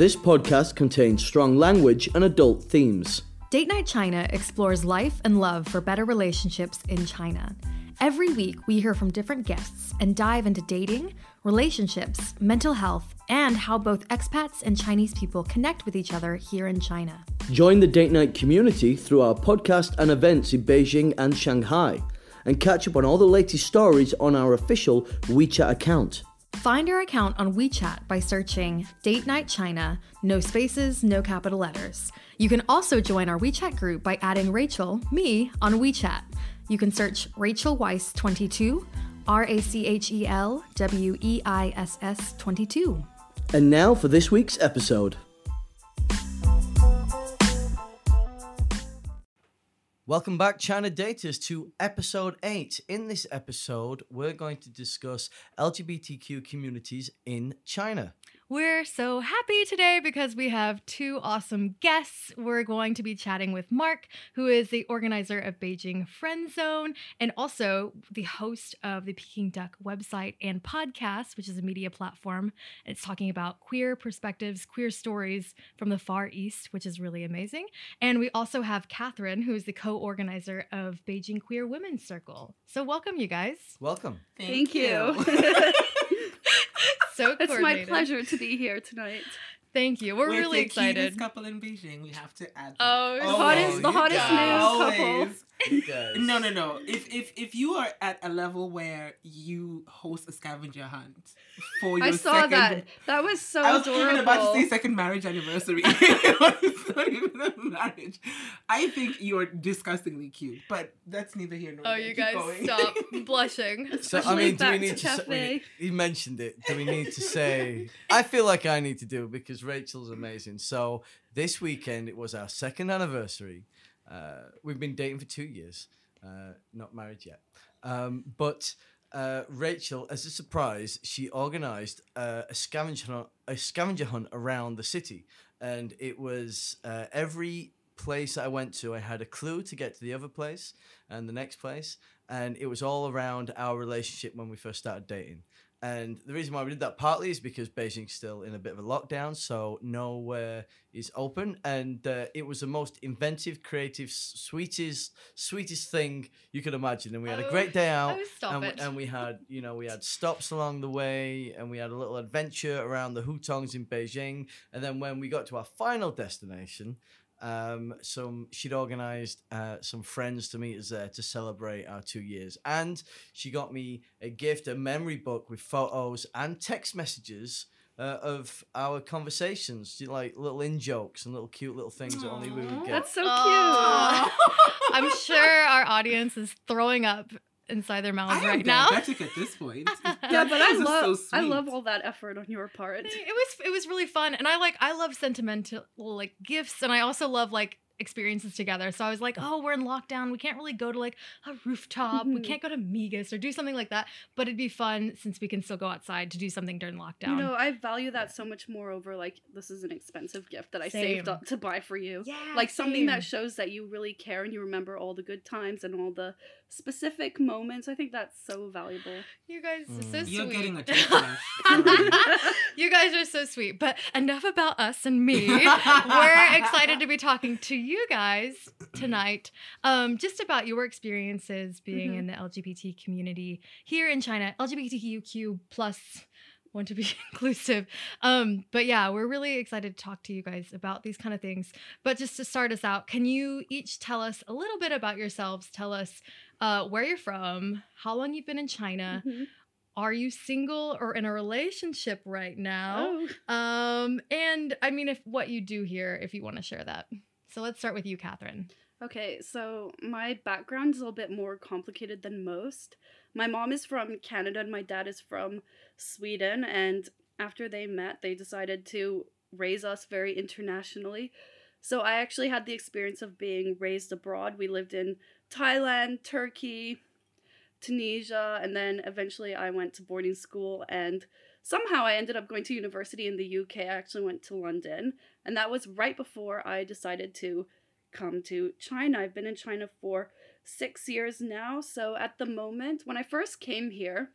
This podcast contains strong language and adult themes. Date Night China explores life and love for better relationships in China. Every week, we hear from different guests and dive into dating, relationships, mental health, and how both expats and Chinese people connect with each other here in China. Join the Date Night community through our podcast and events in Beijing and Shanghai, and catch up on all the latest stories on our official WeChat account. Find our account on WeChat by searching Date Night China, no spaces, no capital letters. You can also join our WeChat group by adding Rachel, me, on WeChat. You can search Rachel Weiss 22, R A C H E L W E I S S 22. And now for this week's episode. Welcome back, China Daters, to episode 8. In this episode, we're going to discuss LGBTQ communities in China. We're so happy today because we have two awesome guests. We're going to be chatting with Mark, who is the organizer of Beijing Friend Zone and also the host of the Piquing Duck website and podcast, which is a media platform. It's talking about queer perspectives, queer stories from the Far East, which is really amazing. And we also have Catherine, who is the co organizer of Beijing Queer Women's Circle. So, welcome, you guys. Welcome. Thank, you. so it's my pleasure to be here tonight. Thank you. We're We're really the excited. cutest couple in Beijing. We have to add. that. Oh, The hottest- the hottest new couple. Always. No, no, no. If if if you are at a level where you host a scavenger hunt for your I saw second, that. That was so I was adorable. even about to say second marriage anniversary. it's not even a marriage. I think you're disgustingly cute, but that's neither here nor oh, there. Oh, you Keep guys going. stop blushing. So I mean, do we need to to? Say, we cafe. need, he mentioned it. Do we need to say? I feel like I need to do because Rachel's amazing. So this weekend it was our second anniversary. Uh, we've been dating for two years, uh, not married yet. Um, but uh, Rachel, as a surprise, she organised uh, a scavenger hunt, a scavenger hunt around the city, and it was uh, every place I went to, I had a clue to get to the other place and the next place, and it was all around our relationship when we first started dating. And the reason why we did that partly is because Beijing's still in a bit of a lockdown, so nowhere is open. And uh, it was the most inventive, creative, sweetest, sweetest thing you could imagine. And we had a Oh, great day out. oh, stop and, it. and we had, you know, we had stops along the way, and we had a little adventure around the Hutongs in Beijing. And then when we got to our final destination, um, some she'd organised uh, some friends to meet us there to celebrate our two years, and she got me a gift, a memory book with photos and text messages. Uh, of our conversations, like little in jokes and little cute little things that only we would get. That's so Aw. cute. I'm sure our audience is throwing up inside their mouths I am right now. diabetic at this point. yeah, but I love so I love all that effort on your part. It was it was really fun, and I like I love sentimental like gifts, and I also love like experiences together. So I was like, oh, we're in lockdown. We can't really go to like a rooftop. We Mhm. can't go to Migas or do something like that. But it'd be fun since we can still go outside to do something during lockdown. You know, I value that so much more over like this is an expensive gift that I saved up to buy for you. yeah, like something that shows that you really care and you remember all the good times and all the specific moments. I think that's so valuable. you guys are so Mm. sweet. You're getting a text you guys are so sweet. But enough about us and me. We're excited to be talking to you guys tonight um, just about your experiences being Mhm. in the LGBT community here in China, LGBTQ plus. Want to be inclusive. Um, but yeah, we're really excited to talk to you guys about these kind of things. But just to start us out, can you each tell us a little bit about yourselves? Tell us uh, where you're from, how long you've been in China, Mhm. are you single or in a relationship right now? Oh. Um, and I mean, if what you do here, if you want to share that. So let's start with you, Catherine. Okay, so my background is a little bit more complicated than most. My mom is from Canada and my dad is from Sweden, and after they met, they decided to raise us very internationally. So I actually had the experience of being raised abroad. We lived in Thailand, Turkey, Tunisia, and then eventually I went to boarding school and somehow I ended up going to university in the UK. I actually went to London, and that was right before I decided to come to China. I've been in China for six years now. So at the moment, when I first came here,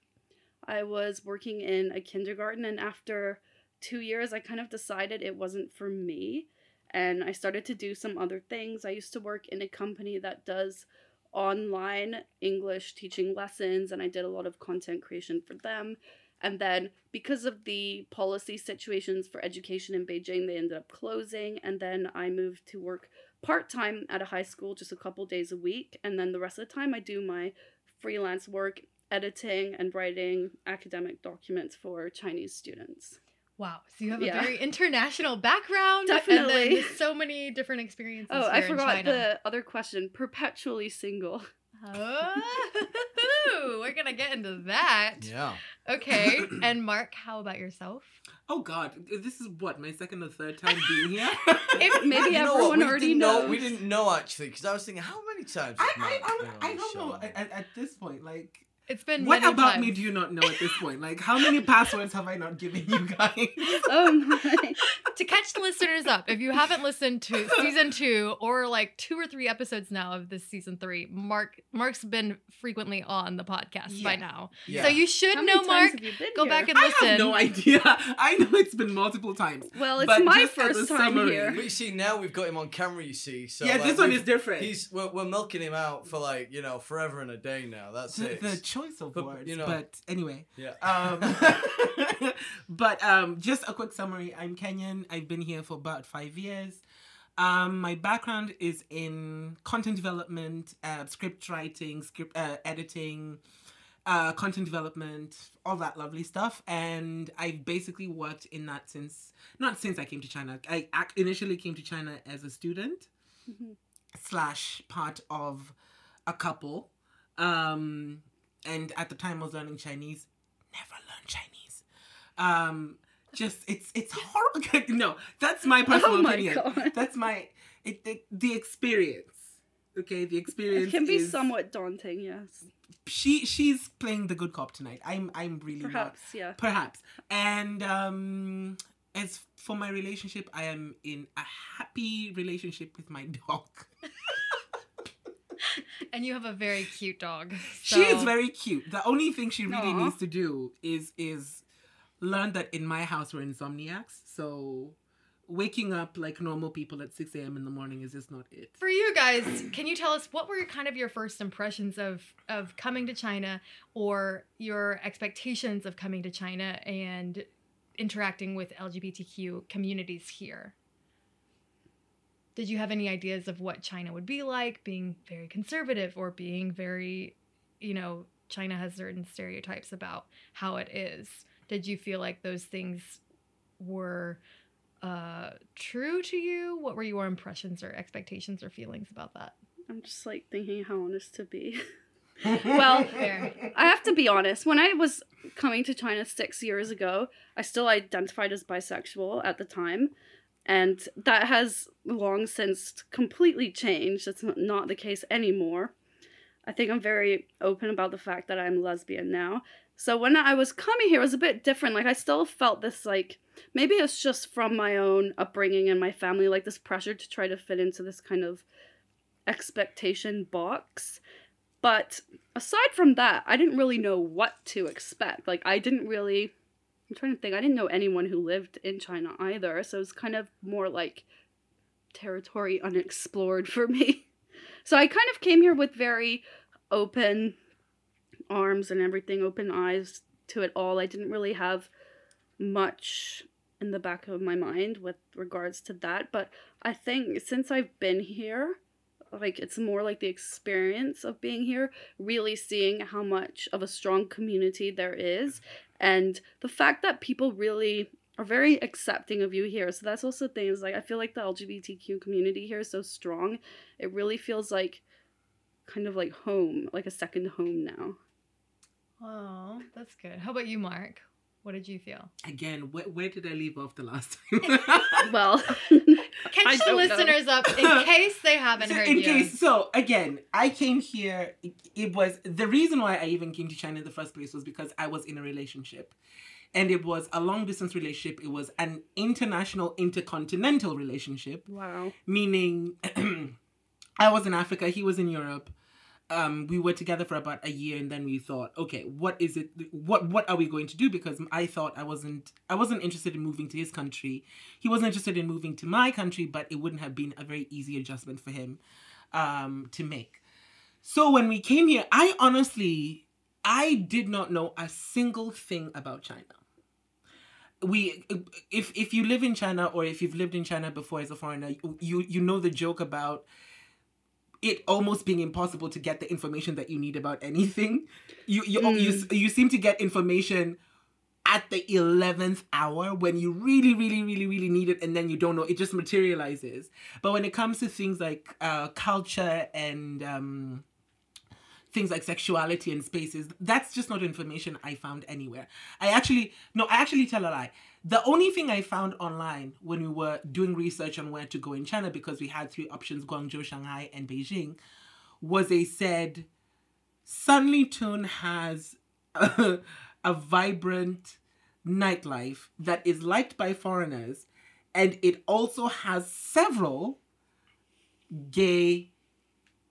I was working in a kindergarten, and after two years, I kind of decided it wasn't for me. And I started to do some other things. I used to work in a company that does online English teaching lessons, and I did a lot of content creation for them. And then, because of the policy situations for education in Beijing, they ended up closing. And then I moved to work part time at a high school just a couple days a week. And then the rest of the time, I do my freelance work, editing and writing academic documents for Chinese students. Wow. So you have Yeah. a very international background. Definitely. so many different experiences. Oh, I forgot the other question. Perpetually single. Oh, we're gonna get into that. Yeah. Okay. And Mark, how about yourself? Oh God, this is what my second or third time being here. If maybe You know everyone We already didn't know. knows. We didn't know actually because I was thinking, how many times? I, has I, Mark I, I don't know show? at, at, at this point. Like, It's been what many about times. me do you not know at this point? Like, how many passwords have I not given you guys? oh my. to catch the listeners up, if you haven't listened to season two or like two or three episodes now of this season three, Mark Mark's been frequently on the podcast by now. Yeah. So you should How know many times Mark. have you been Go here? back and listen. I have no idea. I know it's been multiple times. Well, it's But my just as first time summary- here. But you see, now we've got him on camera. You see, so yeah, like, this one is different. He's we're, we're milking him out for like you know forever and a day now. That's the, it. the choice of But, words, you know- but anyway. yeah. Um, but um, just a quick summary. I'm Kenyan. I've been here for about five years. Um, my background is in content development, uh, script writing, script uh, editing, uh, content development, all that lovely stuff. And I've basically worked in that since not since I came to China. I ac- initially came to China as a student Mhm. slash part of a couple. Um, and at the time I was learning Chinese. Never learned Chinese. Um, just it's it's horrible. no, that's my personal oh my opinion. god. That's my it, it the experience. Okay, the experience It can be is- somewhat daunting, yes. She she's playing the good cop tonight. I'm I'm really not. Perhaps, yeah. Perhaps. And um as for my relationship, I am in a happy relationship with my dog. and you have a very cute dog. She is very cute. The only thing she really Aw. needs to do is is learn that in my house we're insomniacs. So waking up like normal people at 6 a.m. in the morning is just not it. For you guys, can you tell us what were kind of your first impressions of of coming to China or your expectations of coming to China and interacting with LGBTQ communities here? Did you have any ideas of what China would be like, being very conservative or being very, you know, China has certain stereotypes about how it is. Did you feel like those things were uh true to you? What were your impressions or expectations or feelings about that? I'm just like thinking how honest to be. Well, Fair. I have to be honest. When I was coming to China six years ago, I still identified as bisexual at the time. And that has long since completely changed. Not- not the case anymore. I think I'm very open about the fact that I'm lesbian now. So when I was coming here, it was a bit different. Like, I still felt this, like, maybe it's just from my own upbringing and my family, like this pressure to try to fit into this kind of expectation box. But aside from that, I didn't really know what to expect. Like, I didn't really. I'm trying to think. I didn't know anyone who lived in China either. So it's kind of more like territory unexplored for me. So I kind of came here with very open arms and everything, open eyes to it all. I didn't really have much in the back of my mind with regards to that. But I think since I've been here, like it's more like the experience of being here, really seeing how much of a strong community there is, and the fact that people really are very accepting of you here. So that's also things like I feel like the LGBTQ community here is so strong. It really feels like kind of like home, like a second home now. Oh, that's good. How about you, Mark? What did you feel? Again, where, where did I leave off the last time? Well, Catch the don't know. listeners up in case they haven't So heard in you. case so again i came here it, it was the reason why i even came to china in the first place was because i was in a relationship and it was a long distance relationship it was an international intercontinental relationship wow. meaning i was in africa he was in europe um, we were together for about a year, and then we thought, okay, what is it? What what are we going to do? Because I thought I wasn't I wasn't interested in moving to his country. He wasn't interested in moving to my country, but it wouldn't have been a very easy adjustment for him um, to make. So when we came here, I honestly I did not know a single thing about China we if if you live in China or if you've lived in China before as a foreigner, you you know the joke about it almost being impossible to get the information that you need about anything. You you Mm. you, you seem to get information at the 11th hour when you really really really really need it and then you don't know it just materializes but when it comes to things like uh, culture and um, things like sexuality and spaces that's just not information i found anywhere i actually no i actually tell a lie the only thing i found online when we were doing research on where to go in china because we had three options guangzhou shanghai and beijing was they said Sanlitun has a, a vibrant nightlife that is liked by foreigners and it also has several gay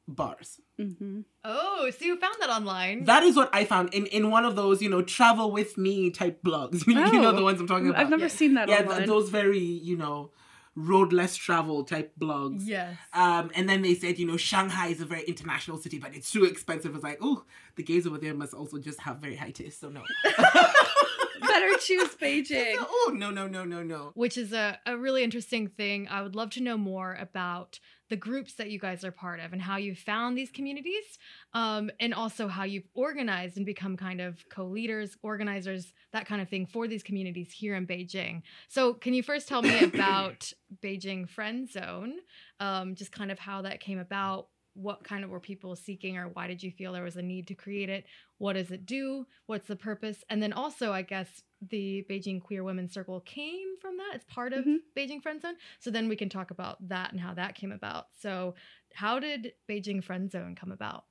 bars Mm-hmm. Oh, so you found that online? that is what I found in, in one of those, you know, travel with me type blogs. you know Oh. the ones I'm talking about. I've never Yeah. seen that yeah, th- those very, you know, road less travel type blogs. yes. Um, and then they said, you know, Shanghai is a very international city, but it's too expensive. It's like, oh, the gays over there must also just have very high taste. So no. Better choose Beijing. oh no no no no no. which is a, a really interesting thing. I would love to know more about the groups that you guys are part of and how you found these communities, um, and also how you've organized and become kind of co leaders, organizers, that kind of thing for these communities here in Beijing. So, can you first tell me about Beijing Friend Zone? Um, just kind of how that came about. What kind of were people seeking, or why did you feel there was a need to create it? What does it do? What's the purpose? And then also, I guess the Beijing Queer Women's Circle came from that. It's part of Mhm. Beijing Friend Zone. So then we can talk about that and how that came about. So, how did Beijing Friend Zone come about?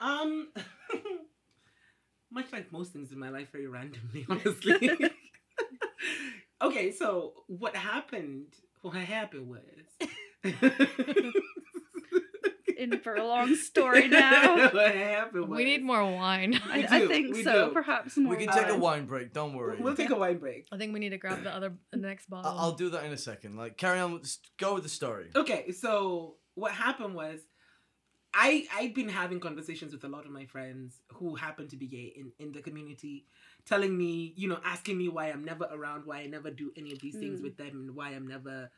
Um, much like most things in my life, very randomly, honestly. okay, so what happened? What happened was. In for a long story now. what happened. We need more wine. I, We I think we so. do. Perhaps more. We can take a wine. wine break. Don't worry. We'll take a wine break. I think we need to grab the other the next I- bottle. I'll do that in a second. Like, carry on. Go with the story. Okay, so what happened was I I'd been having conversations with a lot of my friends who happen to be gay in, in the community, telling me, you know, asking me why I'm never around, why I never do any of these things Mm. with them, and why I'm never,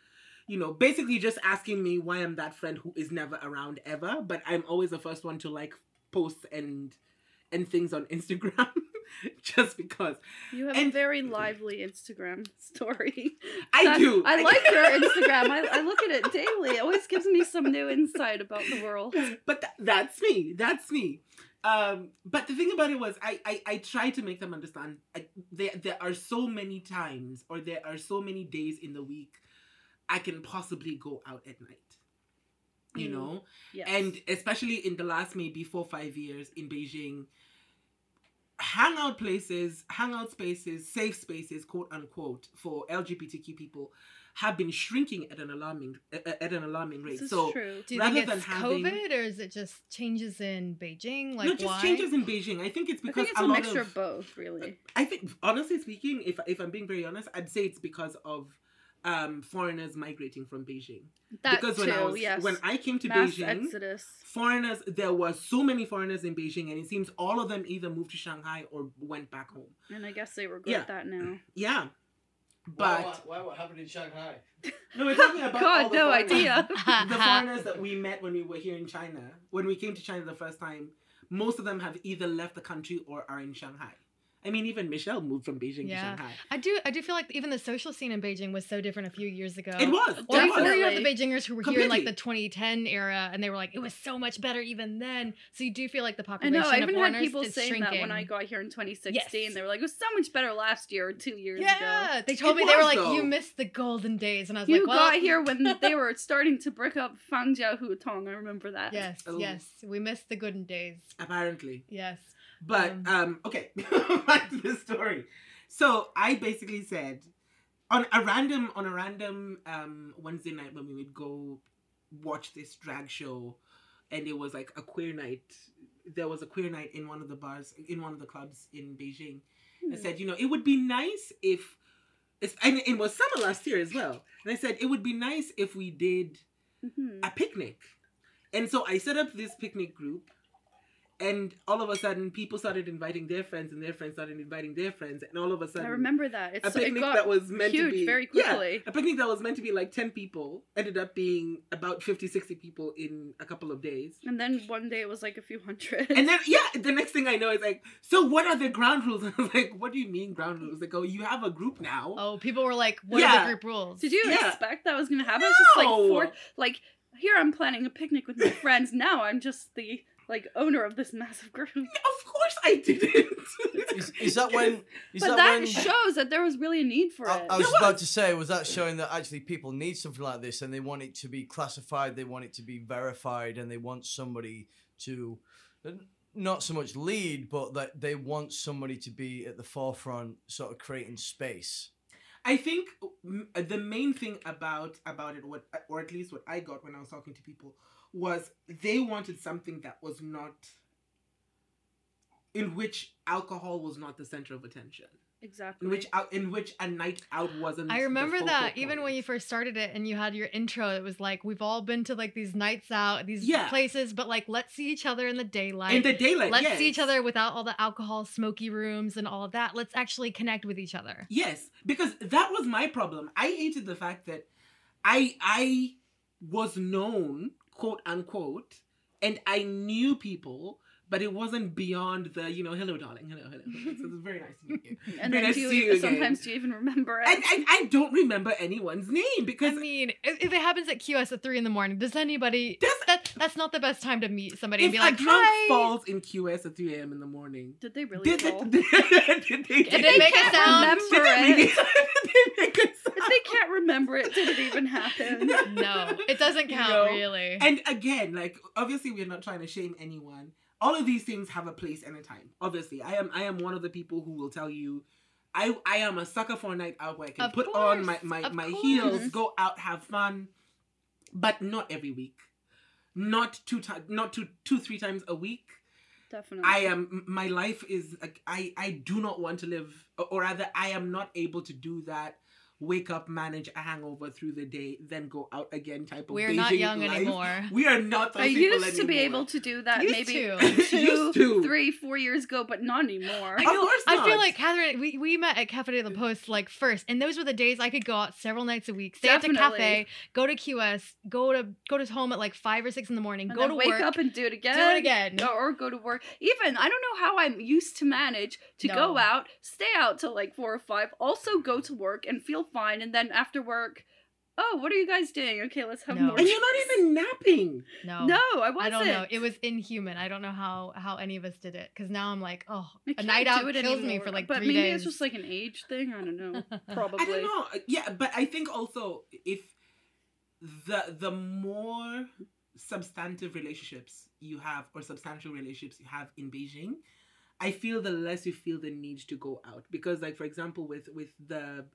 you know, basically just asking me why I'm that friend who is never around ever, but I'm always the first one to like posts and and things on Instagram. just because You have And- a very lively Instagram story. I do. I like your Instagram. I, I look at it daily. It always gives me some new insight about the world. but th- that's me that's me um but the thing about it was i i, I try to make them understand I, there there are so many times or there are so many days in the week i can possibly go out at night you Mm. know Yes. and especially in the last maybe four five years in beijing hangout places hangout spaces safe spaces quote unquote for lgbtq people have been shrinking at an alarming at at an alarming rate so true. do you rather think than it's having- COVID or is it just changes in Beijing? Like no, just why? changes in Beijing. I think it's I because think it's a, a lot mixture of, of both, really. I think, honestly speaking, if if I'm being very honest, I'd say it's because of um, foreigners migrating from Beijing. That because too, when I was yes. when I came to Mass Beijing, exodus. foreigners there were so many foreigners in Beijing, and it seems all of them either moved to Shanghai or went back home. And I guess they regret Yeah. that now. Yeah, but why, what happened in Shanghai? no, we're talking about all God, the no foreigners- idea. the foreigners that we met when we were here in China, when we came to China the first time, most of them have either left the country or are in Shanghai. I mean, even Michelle moved from Beijing Yeah. to Shanghai. I do. I do feel like even the social scene in Beijing was so different a few years ago. It was. Or, it or you have the Beijingers who were here in like the 2010 era, and they were like, it was so much better even then. So you do feel like the I population know. I of even had foreigners people is saying shrinking. that when I got here in 2016. Yes. They were like, it was so much better last year or two years ago. yeah, they told It me they were like, though. you missed the golden days, and I was You like, well, you got here when they were starting to brick up Fangjia Hutong. I remember that. Yes, Oh. yes, we missed the golden days. Apparently. Yes. But Um, um, okay, back to the story. So I basically said on a random on a random um Wednesday night when we would go watch this drag show and it was like a queer night. There was a queer night in one of the bars in one of the clubs in Beijing. I Hmm. said, you know, it would be nice if it's and it was summer last year as well. And I said it would be nice if we did Mhm. a picnic. And so I set up this picnic group and all of a sudden people started inviting their friends and their friends started inviting their friends and all of a sudden I remember that. It's a picnic it that was meant huge to be very quickly yeah, a picnic that was meant to be like 10 people ended up being about 50 60 people in a couple of days And then one day it was like a few hundred. and then yeah the next thing i know is like so what are the ground rules i was like what do you mean ground rules like oh you have a group now Oh, people were like, "What are the group rules?" Did you Yeah. expect that was gonna happen? It's just like No. like here I'm planning a picnic with my friends. Now I'm just the like owner of this massive group. of course i didn't Is, is that when? Is but that, that when? shows that there was really a need for I, it. I was There about was. to say, was that showing that actually people need something like this and they want it to be classified, they want it to be verified, and they want somebody to not so much lead, but that they want somebody to be at the forefront, sort of creating space. I think the main thing about about it, what or at least what I got when I was talking to people, was they wanted something that was not in which alcohol was not the center of attention, exactly. in which out in which a night out wasn't. I the remember focal that even when you first started it and you had your intro, it was like we've all been to like these nights out, these Yeah. places, but like let's see each other in the daylight. in the daylight, let's see each other without all the alcohol, smoky rooms, and all of that. Let's actually connect with each other. Yes, because that was my problem. I hated the fact that I I was known, quote unquote, and I knew people, but it wasn't beyond the, you know, hello darling, hello, hello. hello. So it's very nice to meet you. and Very then nice do you, see you again. sometimes do you even remember it? And, and I don't remember anyone's name because I mean, if, if it happens at QS at three in the morning, does anybody? Does- that that's not the best time to meet somebody and be like, a drunk "Hi." falls in QS at 3 a.m. in the morning, Did they really did, fall? it, did, they, Did it make a can't sound? remember Did they it. did they make a sound? If they can't remember it, did it even happen? No, it doesn't You count know, really. And again, like obviously we're not trying to shame anyone. All of these things have a place and a time. Obviously, I am I am one of the people who will tell you I I am a sucker for a night out where I can Of put on my my, of my course. heels, mm-hmm. go out, have fun, but not every week. Not two times not two two three times a week. Definitely. I am my life is I I do not want to live or- or rather I am not able to do that wake up manage a hangover through the day then go out again type of thing. We're not young life. anymore. We are not those I people used to be able to do that Used maybe two, to. three, four years ago, but not anymore. I, Of feel, course I feel like Catherine, we, we met at Cafe de la Poste like first, and those were the days I could go out several nights a week, stay at the cafe, go to QS, go to go to home at like five or six in the morning, and go to wake work, up and do it again. do it again. Or, or go to work. Even I don't know how I'm used to manage to No. go out, stay out till like four or five, also go to work and feel fine, and then after work, oh, what are you guys doing? Okay, let's have No. more. and you're not even napping. No, No, I I wasn't. I don't know. It was inhuman. I don't know how how any of us did it because now I'm like, oh, I a can't night out do it kills me for like but three maybe it's just like an age thing. I don't know. Probably. I don't know. Yeah, but I think also if the the more substantive relationships you have or substantial relationships you have in Beijing, I feel the less you feel the need to go out because like for example with with the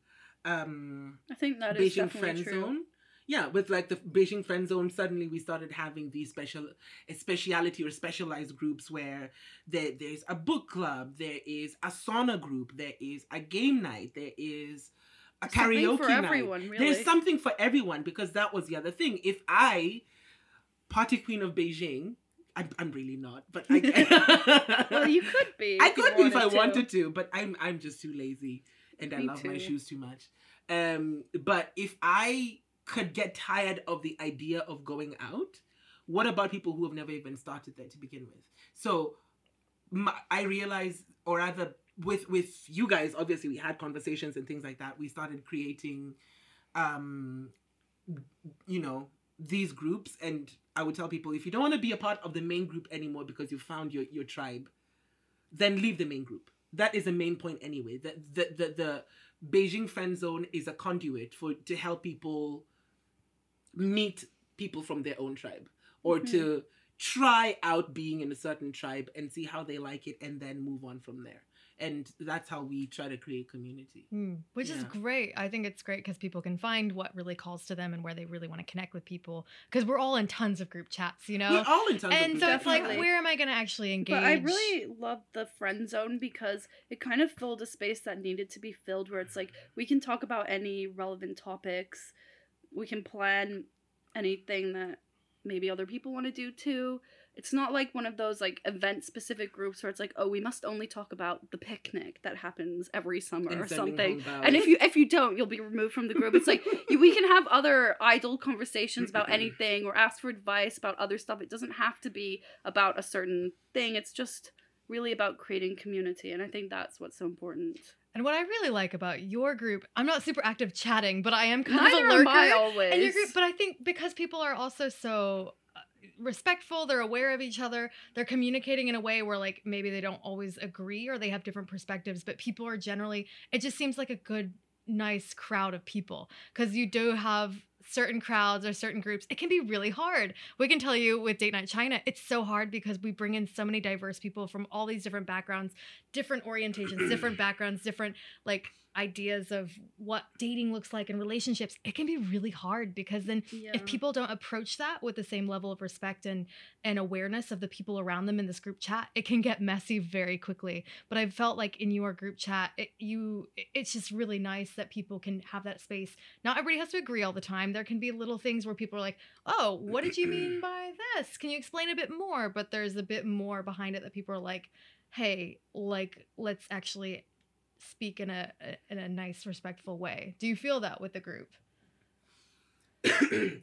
um I think that is Beijing definitely friend true. zone. Yeah, with like the Beijing friend zone, suddenly we started having these special, a speciality or specialized groups where there, there's a book club, there is a sauna group, there is a game night, there is a Something karaoke for night. everyone, really. There's something for everyone because that was the other thing. If I, party queen of Beijing, I'm, I'm really not, but I. well, you could be. I could be if I to. wanted to, but I'm I'm just too lazy and I Me love my shoes too much. Um, but if I could get tired of the idea of going out, what about people who have never even started there to begin with? So my, I realized, or rather, with with you guys, obviously we had conversations and things like that. We started creating, um, you know, these groups, and I would tell people if you don't want to be a part of the main group anymore because you found your your tribe, then leave the main group. That is the main point anyway. That the the, the Beijing friend zone is a conduit for to help people meet people from their own tribe or to mm-hmm. try out being in a certain tribe and see how they like it and then move on from there and that's how we try to create community Mm, which is great. I think it's great because people can find what really calls to them and where they really want to connect with people. Because we're all in tons of group chats, you know. we're all in tons and of so group it's like, where am I going to actually engage? But I really love the friend zone because it kind of filled a space that needed to be filled where it's like we can talk about any relevant topics. We can plan anything that maybe other people want to do too. It's not like one of those like event specific groups where it's like, oh, we must only talk about the picnic that happens every summer and or something. And if you if you don't, you'll be removed from the group. It's like you, we can have other idle conversations about anything or ask for advice about other stuff. It doesn't have to be about a certain thing. It's just really about creating community, and I think that's what's so important. And what I really like about your group, I'm not super active chatting, but I am kind Neither of a am lurker. I always. in your group but i think because people are also so respectful they're aware of each other they're communicating in a way where like maybe they don't always agree or they have different perspectives but people are generally it just seems like a good nice crowd of people. Because you do have certain crowds or certain groups it can be really hard. We can tell you with date night china it's so hard because we bring in so many diverse people from all these different backgrounds different orientations different backgrounds different like ideas of what dating looks like and relationships it can be really hard because then yeah. if people don't approach that with the same level of respect and and awareness of the people around them in this group chat it can get messy very quickly. But i felt like in your group chat it, you it's just really nice that people can have that space. Not everybody has to agree all the time. There can be little things where people are like oh what did you mean by this? Can you explain a bit more? But there's a bit more behind it that people are like hey like let's actually speak in a in a nice respectful way. Do you feel that with the group?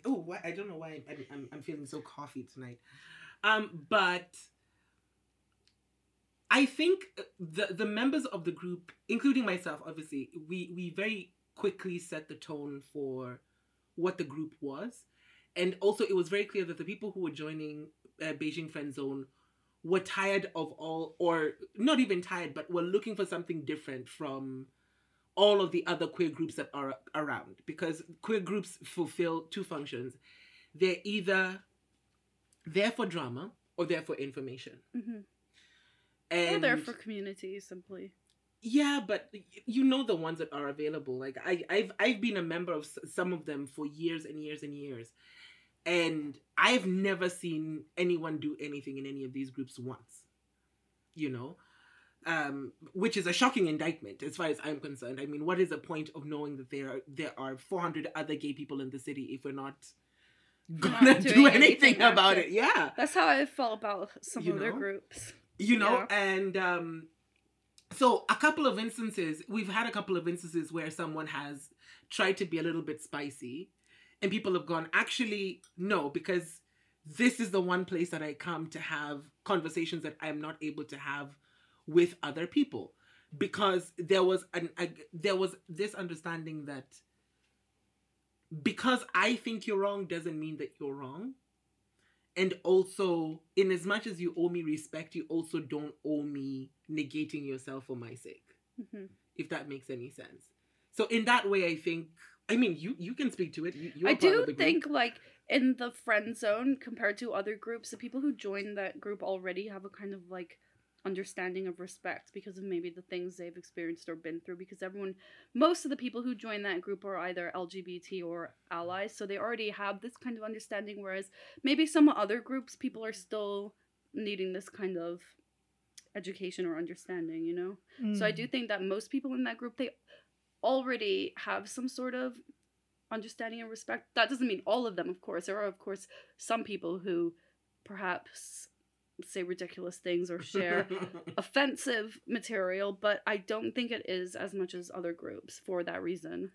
Oh, I don't know why I'm, I'm, I'm feeling so coffee tonight. Um, but I think the the members of the group, including myself, obviously, we we very quickly set the tone for what the group was, and also it was very clear that the people who were joining uh, Beijing Friend Zone were tired of all, or not even tired, but were looking for something different from all of the other queer groups that are around. Because queer groups fulfill two functions. They're either there for drama or there for information. Mhm. and Or there for community simply. yeah but you know the ones that are available. Like I, i've i've been a member of some of them for years and years and years and i've never seen anyone do anything in any of these groups once you know um, which is a shocking indictment as far as I'm concerned. I mean, what is the point of knowing that there are there are 400 other gay people in the city if we're not gonna doing do anything anything about active. it? Yeah, That's how I felt about some You other know? groups. you know, Yeah. and um, so a couple of instances we've had a couple of instances where someone has tried to be a little bit spicy, and people have gone actually no because this is the one place that I come to have conversations that I'm not able to have with other people because there was an a, there was this understanding that because I think you're wrong doesn't mean that you're wrong. And also, in as much as you owe me respect, you also don't owe me negating yourself for my sake, hmm if that makes any sense. So in that way, I think. I mean, you you can speak to it. You, you're I do think like in the friend zone compared to other groups, the people who join that group already have a kind of like understanding of respect because of maybe the things they've experienced or been through because everyone most of the people who join that group are either LGBT or allies so they already have this kind of understanding whereas maybe some other groups people are still needing this kind of education or understanding you know so I Mm. do think that most people in that group they already have some sort of understanding and respect. That doesn't mean all of them, of course. There are of course some people who perhaps say ridiculous things or share offensive material, but I don't think it is as much as other groups for that reason.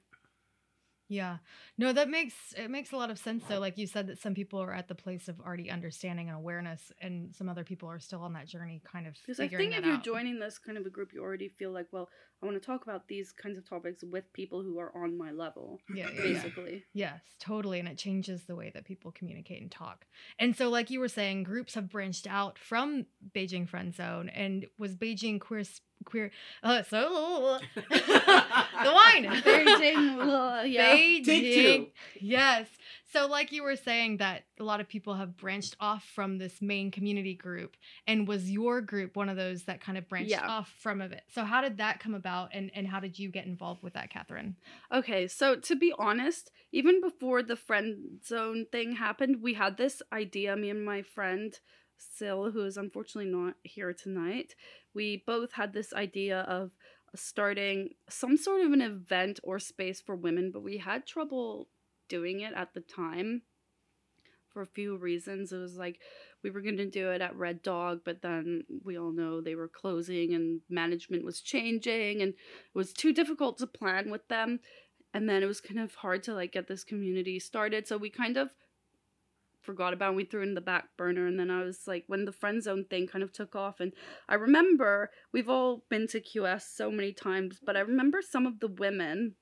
Yeah. No, that makes it makes a lot of sense though. Like you said that some people are at the place of already understanding and awareness and some other people are still on that journey kind of Because I think if you're out. joining this kind of a group, you already feel like, well, I want to talk about these kinds of topics with people who are on my level, yeah, yeah, yeah. basically. Yes, totally. And it changes the way that people communicate and talk. And so, like you were saying, groups have branched out from Beijing Friend Zone. And was Beijing Queer, queer. Uh, so the wine. Beijing, uh, yeah. Beijing. Take two. Yes. So, like you were saying, that a lot of people have branched off from this main community group, and was your group one of those that kind of branched Yeah. off from of it? So, how did that come about, and and how did you get involved with that, Catherine? Okay, so to be honest, even before the friend zone thing happened, we had this idea, me and my friend Sil, who is unfortunately not here tonight, we both had this idea of starting some sort of an event or space for women, but we had trouble doing it at the time for a few reasons. It was like we were going to do it at Red Dog, but then we all know they were closing and management was changing and it was too difficult to plan with them and then it was kind of hard to like get this community started so we kind of forgot about it. we threw in the back burner and then i was like when the friend zone thing kind of took off and i remember we've all been to qs so many times but i remember some of the women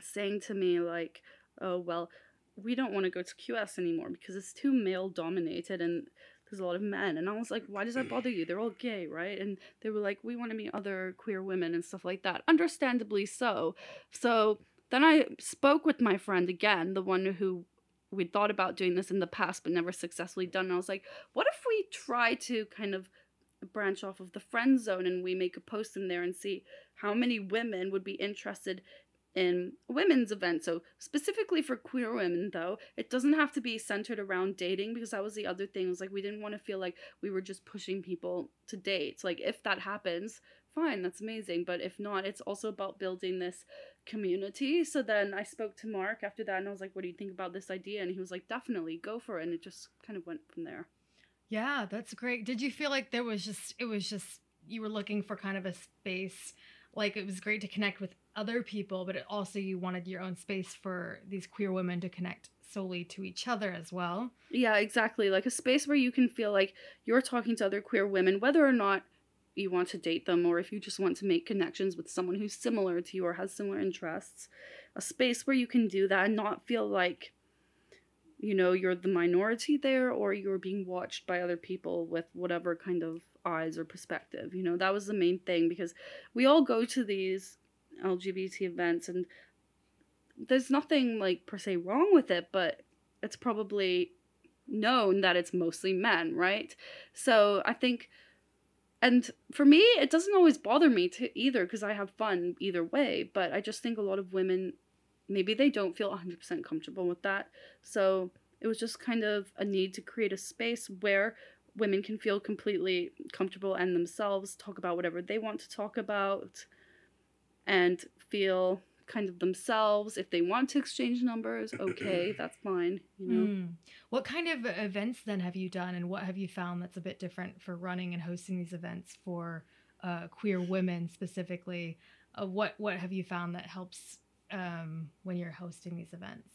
saying to me like oh well we don't want to go to qs anymore because it's too male dominated and there's a lot of men. And i was like why does that bother you? They're all gay right? And they were like we want to meet other queer women and stuff like that. Understandably so. So then i spoke with my friend again the one who we'd thought about doing this in the past but never successfully done and i was like what if we try to kind of branch off of the friend zone and we make a post in there and see how many women would be interested in women's events. So specifically for queer women though, it doesn't have to be centered around dating because that was the other thing. It was like we didn't want to feel like we were just pushing people to date. So Like if that happens, fine, that's amazing. But if not, it's also about building this community. So then I spoke to Mark after that and I was like, what do you think about this idea? And he was like, definitely go for it. And it just kind of went from there. Yeah, that's great. Did you feel like there was just it was just you were looking for kind of a space like it was great to connect with other people, but it also you wanted your own space for these queer women to connect solely to each other as well. Yeah, exactly. Like a space where you can feel like you're talking to other queer women, whether or not you want to date them or if you just want to make connections with someone who's similar to you or has similar interests. A space where you can do that and not feel like, you know, you're the minority there or you're being watched by other people with whatever kind of eyes or perspective. You know, that was the main thing because we all go to these LGBT events and there's nothing like per se wrong with it, but it's probably known that it's mostly men, right? So I think, and for me, it doesn't always bother me to either because I have fun either way. But I just think a lot of women, maybe they don't feel 100% comfortable with that. So it was just kind of a need to create a space where women can feel completely comfortable and themselves talk about whatever they want to talk about and feel kind of themselves if they want to exchange numbers okay that's fine you know Mm. What kind of events then have you done, and what have you found that's a bit different for running and hosting these events for uh, queer women specifically? Uh, what what have you found that helps um, when you're hosting these events?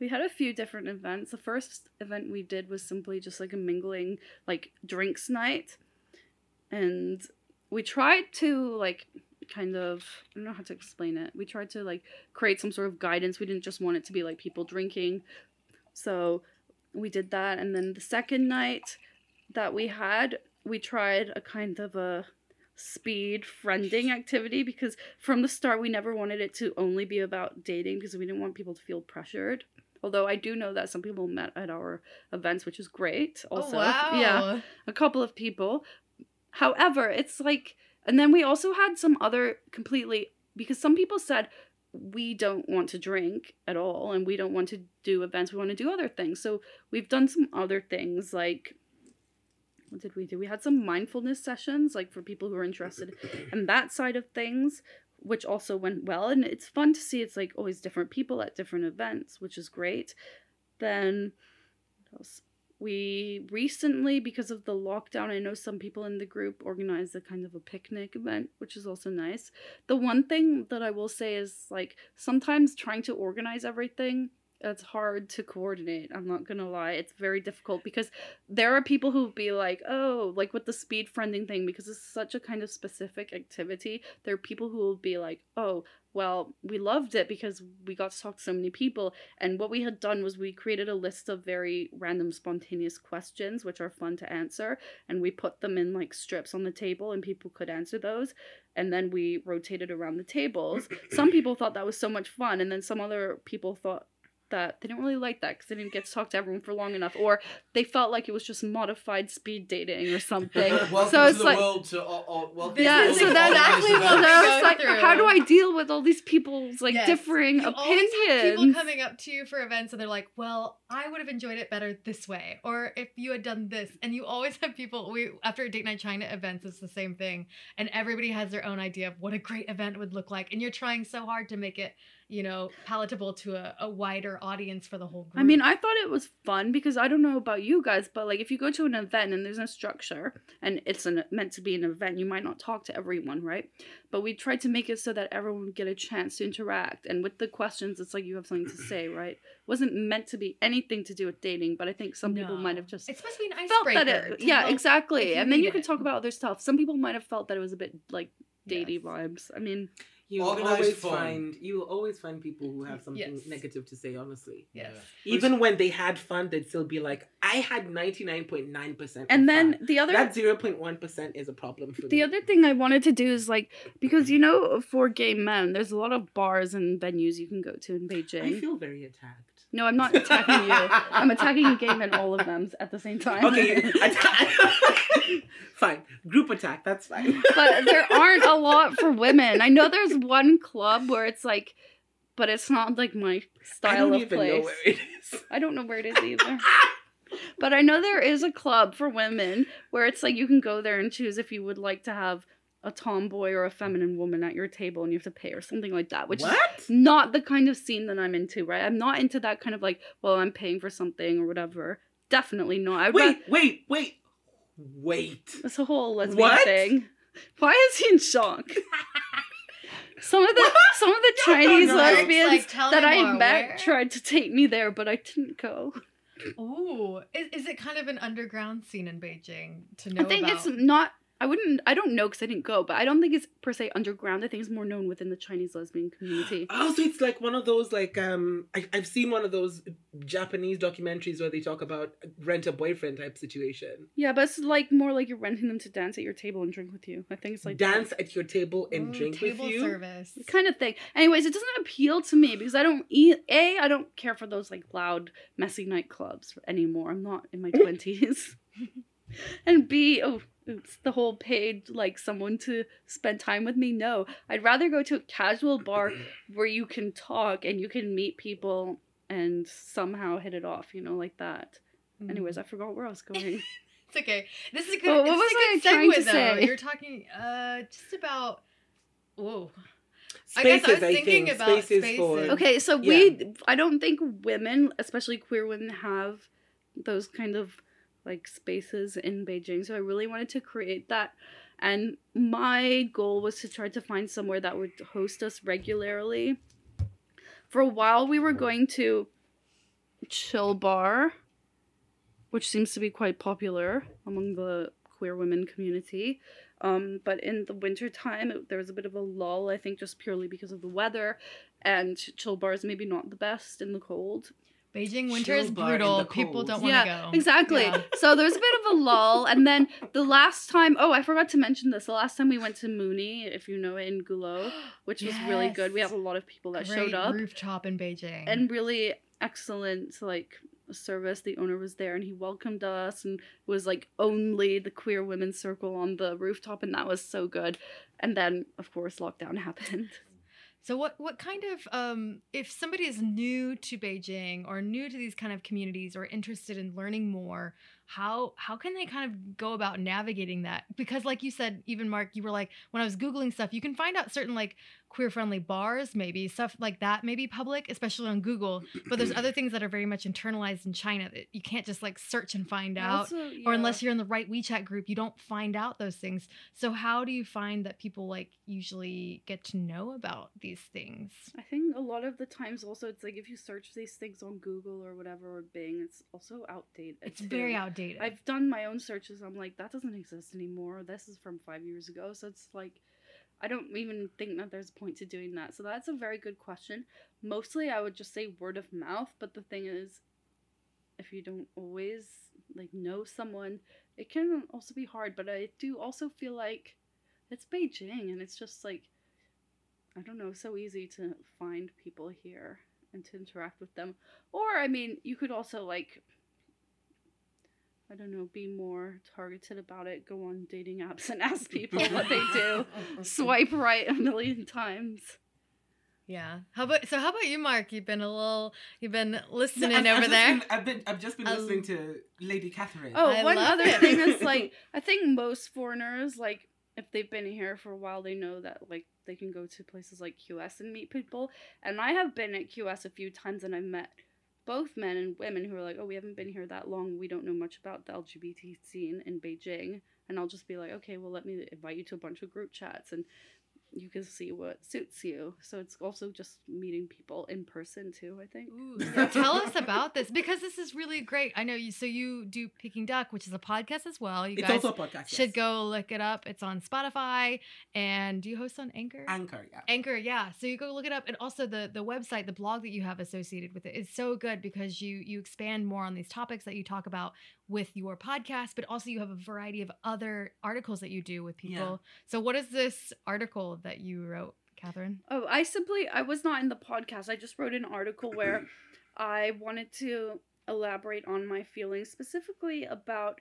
we had a few different events the first event we did was simply just like a mingling like drinks night and we tried to like kind of i don't know how to explain it. We tried to like create some sort of guidance. We didn't just want it to be like people drinking. So we did that. And then the second night that we had we tried a kind of a speed friending activity because from the start we never wanted it to only be about dating because we didn't want people to feel pressured. Although i do know that some people met at our events which is great oh, also. Yeah a couple of people. However, it's like, and then we also had some other completely, because some people said, we don't want to drink at all and we don't want to do events, we want to do other things. So we've done some other things like, what did we do? We had some mindfulness sessions, like for people who are interested in that side of things, which also went well. And it's fun to see it's like always different people at different events, which is great. Then, what else? We recently because of the lockdown i know some people in the group organized a kind of a picnic event which is also nice the one thing that i will say is like sometimes trying to organize everything it's hard to coordinate. I'm not gonna lie. It's very difficult because there are people who be like, oh, like with the speed friending thing, because it's such a kind of specific activity. There are people who will be like, oh, well, we loved it because we got to talk to so many people. And what we had done was we created a list of very random, spontaneous questions, which are fun to answer. And we put them in like strips on the table, and people could answer those. And then we rotated around the tables. some people thought that was so much fun. And then some other people thought that they didn't really like that because they didn't get to talk to everyone for long enough, or they felt like it was just modified speed dating or something. welcome so to it's the like, world to uh, uh, welcome yeah. to So world then of exactly what so we events. then go it's like, through. how do I deal with all these people's like Yes. differing You always have people coming up to you for events and they're like, "Well, I would have enjoyed it better this way," or if you had done this. And you always have people. We after date night China events, it's the same thing, and everybody has their own idea of what a great event would look like, and you're trying so hard to make it, you know, palatable to a, a wider audience for the whole group. I mean, I thought it was fun because I don't know about you guys, but like if you go to an event and there's no structure and it's an, meant to be an event, you might not talk to everyone, right? But we tried to make it so that everyone would get a chance to interact. And with the questions, it's like you have something to say, right? It wasn't meant to be anything to do with dating, but I think some people might have just it's supposed to be an felt that it, to yeah, exactly. And then need you can it. talk about other stuff. Some people might have felt that it was a bit like datey Yes. vibes. I mean, You Organized always fun. find you will always find people who have something Yes. negative to say. Honestly, Yes. Yeah. even when they had fun, they'd still be like, "I had ninety nine point nine percent." and then the other that zero point one percent is a problem for The me. other thing I wanted to do is like because you know for gay men, there's a lot of bars and venues you can go to in Beijing. I feel very attacked. No, I'm not attacking you. I'm attacking gay men, all of them at the same time. Okay, fine. Group attack. That's fine. but there aren't a lot for women. I know there's one club where it's like, but it's not like my I style don't of even place. know where it is. I don't know where it is either. But I know there is a club for women where it's like you can go there and choose if you would like to have a tomboy or a feminine woman at your table and you have to pay or something like that, which is what? not the kind of scene that I'm into, right? I'm not into that kind of like, well, I'm paying for something or whatever. Definitely not. I Wait, wait, wait, wait. it's a whole lesbian What? thing. Why is he in shock? some of the some of the Chinese no, it's lesbians like, that I more, met where? tried to take me there, but I didn't go. Oh, is, is it kind of an underground scene in Beijing to know I think about? it's not. I wouldn't. I don't know because I didn't go, but I don't think it's per se underground. I think it's more known within the Chinese lesbian community. Oh, so it's like one of those like um I, I've seen one of those Japanese documentaries where they talk about rent a boyfriend type situation. Yeah, but it's like more like you're renting them to dance at your table and drink with you. I think it's like that. Dance at your table and Ooh, drink with you. table you. service. kind of thing. Anyways, it doesn't appeal to me because I don't eat. A, I don't care for those like loud, messy nightclubs anymore. I'm not in my twenties. and B, oh, oops, the whole paid like someone to spend time with me. No, I'd rather go to a casual bar where you can talk and you can meet people and somehow hit it off. You know, like that. Mm. Anyways, I forgot where I was going. It's okay. This is a good. Well, what this was is a I good trying to segue, though. say? You're talking uh just about. Whoa. I guess I Spaces, was I, thinking think. about spaces, for spaces. Okay, so we I don't think women, especially queer women, have those kind of like spaces in Beijing. So I really wanted to create that. And my goal was to try to find somewhere that would host us regularly. For a while we were going to Chill Bar, which seems to be quite popular among the queer women community. Um, but in the winter time, it- there was a bit of a lull, I think, just purely because of the weather. And chill bars maybe not the best in the cold. Beijing winter Chill is brutal. People don't want to yeah, go. exactly. Yeah. So there was a bit of a lull, and then the last time, oh, I forgot to mention this. The last time we went to Mooney, if you know it, in Gulou, which was really good. We Yes. have a lot of people that Great showed up, rooftop in Beijing. and really excellent like service. The owner was there, and he welcomed us, and was like only the queer women's circle on the rooftop, and that was so good. And then, of course, lockdown happened. So what what kind of um if somebody is new to Beijing or new to these kind of communities or interested in learning more, how how can they kind of go about navigating that? Because like you said, even Mark, you were like when I was googling stuff, you can find out certain like queer friendly bars, maybe stuff like that, maybe public, especially on Google. But there's other things that are very much internalized in China that you can't just like search and find out. Also, Or unless you're in the right WeChat group, you don't find out those things. So how do you find that people like usually get to know about these things? I think a lot of the times also it's like if you search these things on Google or whatever or Bing, it's also outdated. It's too. very outdated. I've done my own searches. I'm like, that doesn't exist anymore. This is from five years ago. So it's like, I don't even think that there's a point to doing that. So that's a very good question. Mostly, I would just say word of mouth. But the thing is, if you don't always like know someone, it can also be hard. But I do also feel like it's Beijing, and it's just like, I don't know, so easy to find people here and to interact with them. Or, I mean, you could also like I don't know, be more targeted about it, go on dating apps and ask people what they do. Swipe right a million times. yeah. How about so? How about you, Mark? You've been a little. You've been listening I've, I've over there. Been, I've been. I've just been I listening to Lady Catherine. Oh, I one love other it. thing is like I think most foreigners, like if they've been here for a while, they know that like they can go to places like QS and meet people. And I have been at QS a few times and I've met both men and women who are like, Oh, we haven't been here that long, we don't know much about the LGBT scene in Beijing. And I'll just be like, Okay, well let me invite you to a bunch of group chats. And you can see what suits you. So it's also just meeting people in person too, I think. Ooh, so tell us about this because this is really great. I know you. So you do Piquing Duck, which is a podcast as well. You it's guys also a podcast. should yes. go look it up. It's on Spotify, and do you host on Anchor? Anchor, yeah. Anchor, yeah. So you go look it up, and also the the website, the blog that you have associated with it is so good because you you expand more on these topics that you talk about with your podcast, but also you have a variety of other articles that you do with people. Yeah. So what is this article that you wrote, Catherine? Oh, I simply I was not in the podcast. I just wrote an article where I wanted to elaborate on my feelings specifically about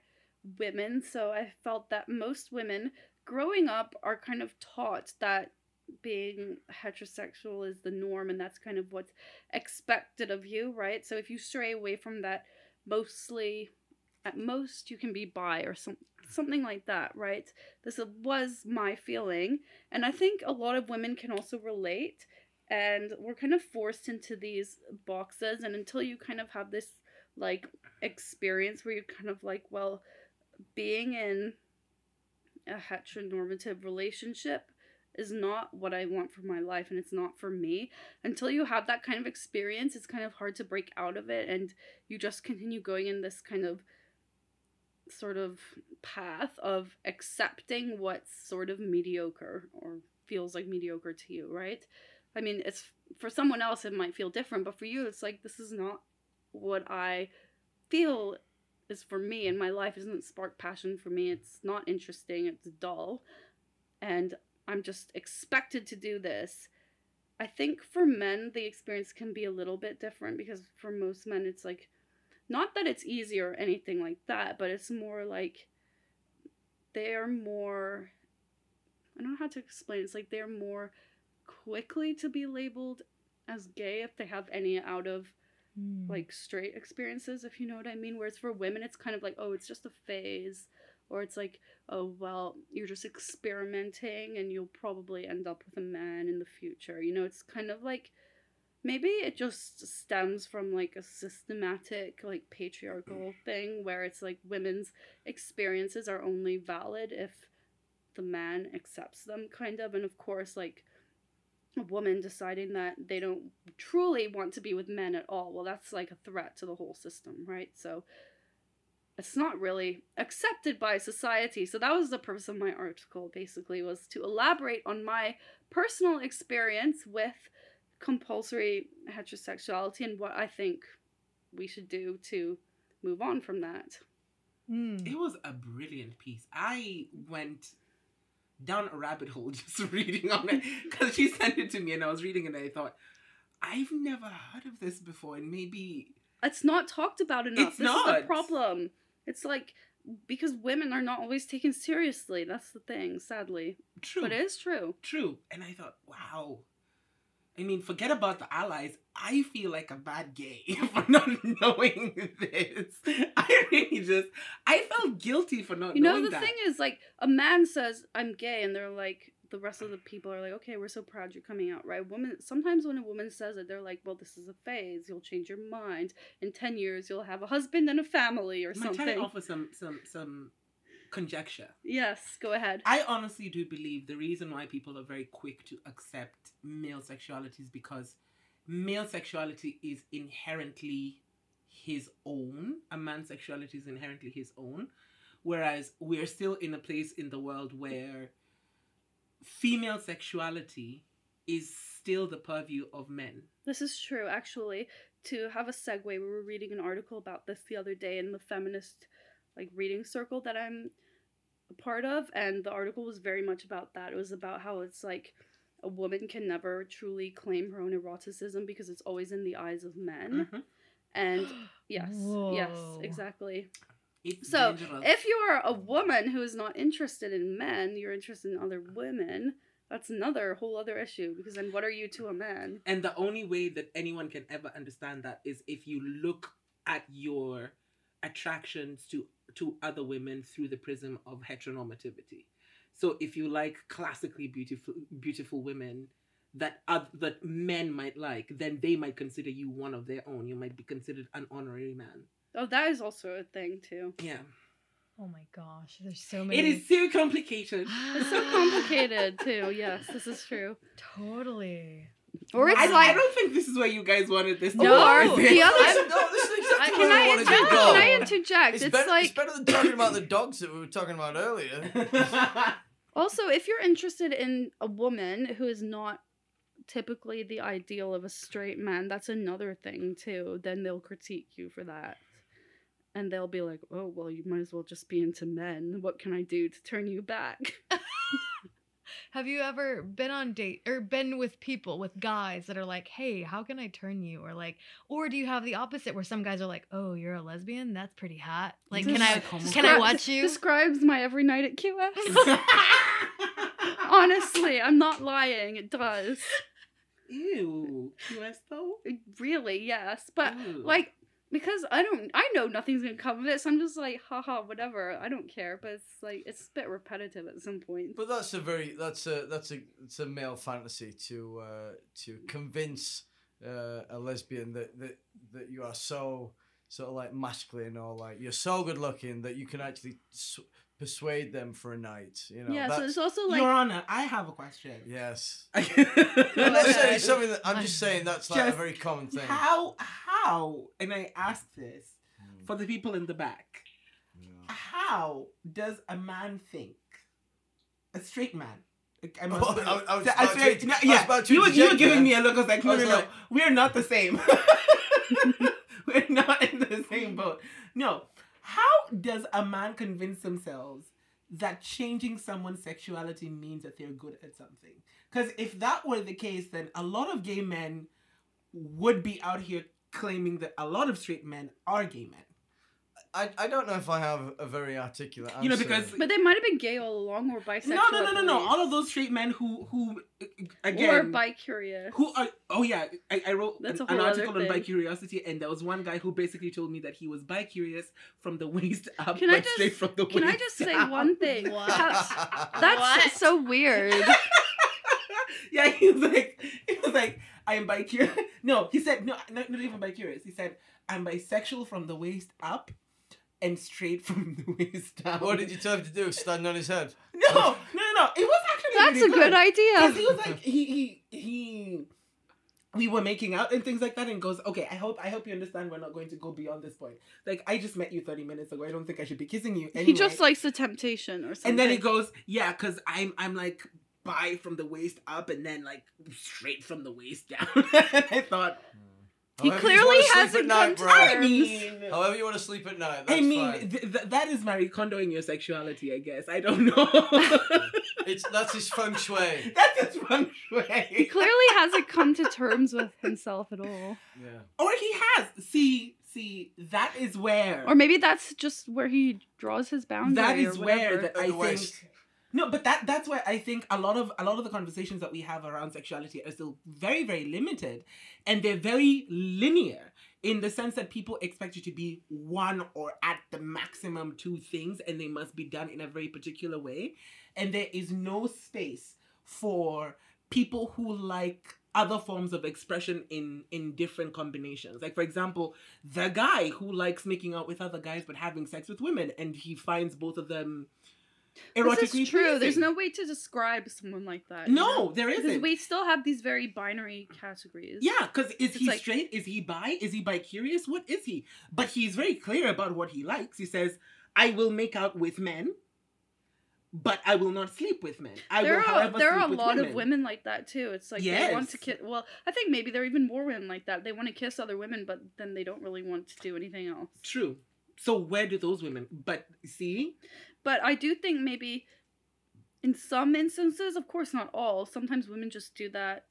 women. So I felt that most women growing up are kind of taught that being heterosexual is the norm and that's kind of what's expected of you, right? So if you stray away from that, mostly at most you can be bi or some something like that, right? This was my feeling and I think a lot of women can also relate. And we're kind of forced into these boxes. And until you kind of have this like experience where you're kind of like, well, being in a heteronormative relationship is not what I want for my life and it's not for me. Until you have that kind of experience, it's kind of hard to break out of it and you just continue going in this kind of sort of path of accepting what's sort of mediocre or feels like mediocre to you, right? I mean, it's for someone else it might feel different, but for you it's like this is not what I feel is for me and my life doesn't spark passion for me. It's not interesting, it's dull. And I'm just expected to do this. I think for men the experience can be a little bit different because for most men it's like not that it's easy or anything like that, but it's more like they're more I don't know how to explain. It's like they're more quickly to be labeled as gay if they have any out of hmm. like straight experiences, if you know what I mean. Whereas for women, it's kind of like, oh, it's just a phase, or it's like, oh, well, you're just experimenting and you'll probably end up with a man in the future. You know, it's kind of like maybe it just stems from like a systematic, like patriarchal mm. thing where it's like women's experiences are only valid if the man accepts them, kind of. And of course, like a woman deciding that they don't truly want to be with men at all, well, that's like a threat to the whole system, right? So it's not really accepted by society. So that was the purpose of my article, basically, was to elaborate on my personal experience with compulsory heterosexuality and what I think we should do to move on from that. Mm. It was a brilliant piece. I went down a rabbit hole just reading on it because she sent it to me and I was reading it and I thought, I've never heard of this before and maybe It's not talked about enough. It's this is not. the problem. It's like because women are not always taken seriously. That's the thing, sadly. true. But it is true. True. And I thought, wow, I mean, forget about the allies. I feel like a bad gay for not knowing this. I really just, I felt guilty for not knowing. You know, the that. thing is, like, a man says, I'm gay, and they're like, the rest of the people are like, okay, we're so proud you're coming out, right? Woman, sometimes when a woman says it, they're like, well, this is a phase. You'll change your mind. In 10 years, you'll have a husband and a family or I'm trying to something. offer some, some, some conjecture. Yes, go ahead. I honestly do believe the reason why people are very quick to accept male sexuality is because male sexuality is inherently his own. A man's sexuality is inherently his own. Whereas we're still in a place in the world where female sexuality is still the purview of men. This is true, actually. To have a segue, we were reading an article about this the other day in the feminist like reading circle that I'm a part of, and the article was very much about that. It was about how it's like a woman can never truly claim her own eroticism because it's always in the eyes of men. Mhm. And yes, yes, exactly. It's So, dangerous. If you are a woman who is not interested in men, you're interested in other women. That's another whole other issue because then what are you to a man? And the only way that anyone can ever understand that is if you look at your attractions to to other women through the prism of heteronormativity. So if you like classically beautiful beautiful women that oth- that men might like, then they might consider you one of their own. You might be considered an honorary man. Oh, that is also a thing too. Yeah. Oh my gosh, there's so many. It is so complicated. It's so complicated too. Yes, this is true. Totally. Or it's I, like I don't think this is where you guys wanted this to No, go, is the other- I'm- no, this is exactly I- can I I wanted to interject? go. Can I interject? It's, It's, better, like it's better than talking about the dogs that we were talking about earlier. also if you're interested in a woman who is not typically the ideal of a straight man, that's another thing too. Then they'll critique you for that. And they'll be like, "Oh, well, you might as well just be into men. What can I do to turn you back?" Have you ever been on date or been with people with guys that are like, "Hey, how can I turn you?" Or like, or do you have the opposite where some guys are like, "Oh, you're a lesbian? That's pretty hot. Like, can I can I watch you?" Describes my every night at QS. Honestly, I'm not lying. It does. Ew. QS though? Really, yes. But Ew. like because I don't I know nothing's gonna come of it, so I'm just like, haha, whatever. I don't care. But it's like it's a bit repetitive at some point. But that's a very that's a that's a it's a male fantasy to uh, to convince uh, a lesbian that, that that you are so sort of like masculine or like you're so good looking that you can actually s- persuade them for a night. You know. yeah, so it's also like Your Honor, I have a question. yes. I'm I'm not saying ahead. it's something that I'm just saying that's like a very common thing. How how and I ask this Mm, for the people in the back. yeah. How does a man think? A straight man. Like, I Oh, must I- I was I about swear- to- no, yeah, about to you, were- you were giving me a look. I was like, no, was no, no, like- we're not the same. we're not in the same boat. No. How does a man convince themselves that changing someone's sexuality means that they're good at something? Because if that were the case, then a lot of gay men would be out here claiming that a lot of straight men are gay men. I, I don't know if I have a very articulate answer. You know, because- But they might have been gay all along or bisexual. No, no, no, no, no. All of those straight men who, who, uh, or again, bi curious. who are. Oh yeah, I, I wrote That's an, an article on bi curiosity, and there was one guy who basically told me that he was bi curious from the waist up, Can I just- straight from the Can I just say down. one thing? What? How- that's What? so weird. yeah, he was like, he was like, I am bi curious. No, he said no, not, not even bi curious. He said I'm bisexual from the waist up, and straight from the waist down. what did you tell him to do? Stand on his head? No, no, no, no. It was actually That's really a good idea. Because he was like he he he we were making out and things like that and goes, Okay, I hope I hope you understand we're not going to go beyond this point. Like I just met you thirty minutes ago. I don't think I should be kissing you. Anyway. He just likes the temptation or something. And then he goes, Yeah, because I'm I'm like bi from the waist up and then like straight from the waist down. and I thought He However you clearly hasn't at night, come to. I terms. mean However you want to sleep at night. That's I mean, fine. th- th- that is Marie Kondoing your sexuality, I guess. I don't know. It's that's his feng shui. That's his feng shui. He shui. clearly hasn't come to terms with himself at all. Yeah. Or he has. See, see, that is where. Or maybe that's just where he draws his boundary. That is or where that I think waist. No, but that that's where I think a lot of a lot of the conversations that we have around sexuality are still very very limited, and they're very linear in the sense that people expect you to be one or at the maximum two things, and they must be done in a very particular way, and there is no space for people who like other forms of expression in in different combinations. Like for example the guy who likes making out with other guys but having sex with women and he finds both of them erotically This is true. There's no way to describe someone like that. you know? no there Because isn't we still have these very binary categories. yeah because is It's he like- straight is he bi is he bi curious what is he but he's very clear about what he likes he says i will make out with men but i will not sleep with men i there will are however there are a lot women. of women like that too. It's like they want to kiss. Well, I think maybe there are even more women like that. They want to kiss other women, but then they don't really want to do anything else. true so where do those women but see But I do think maybe in some instances, of course not all, sometimes women just do that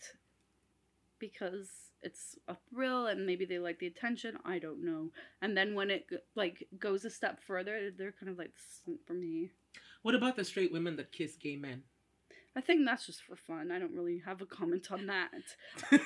because it's a thrill and maybe they like the attention. I don't know. And then when it like goes a step further, they're kind of like "This isn't for me. What about the straight women that kiss gay men? I think that's just for fun. I don't really have a comment on that.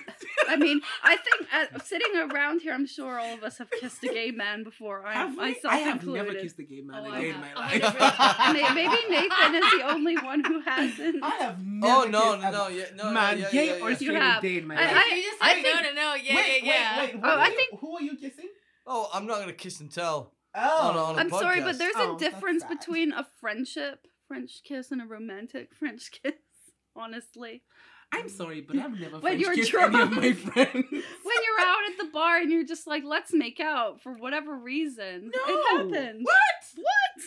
I mean, I think uh, sitting around here, I'm sure all of us have kissed a gay man before. I, Have we? myself I have included. never kissed a gay man Oh, a I in my life. have. May- Maybe Nathan is the only one who hasn't. I have never. Oh no, kissed no, a no, yeah, no, man, no, yeah, gay yeah, or yeah. straight You a have. day in my I- life. you just I think- no, no, no. Yeah, wait, yeah, yeah. wait, wait. Oh, I you- think- who are you kissing? Oh, I'm not gonna kiss and tell. Oh, On a- on a I'm sorry, but there's Oh, a difference between a friendship French kiss and a romantic French kiss. Honestly, I'm sorry, but I've never When French you're kissed any of my friends. when you're out at the bar and you're just like, let's make out for whatever reason, no, it happens. What? What?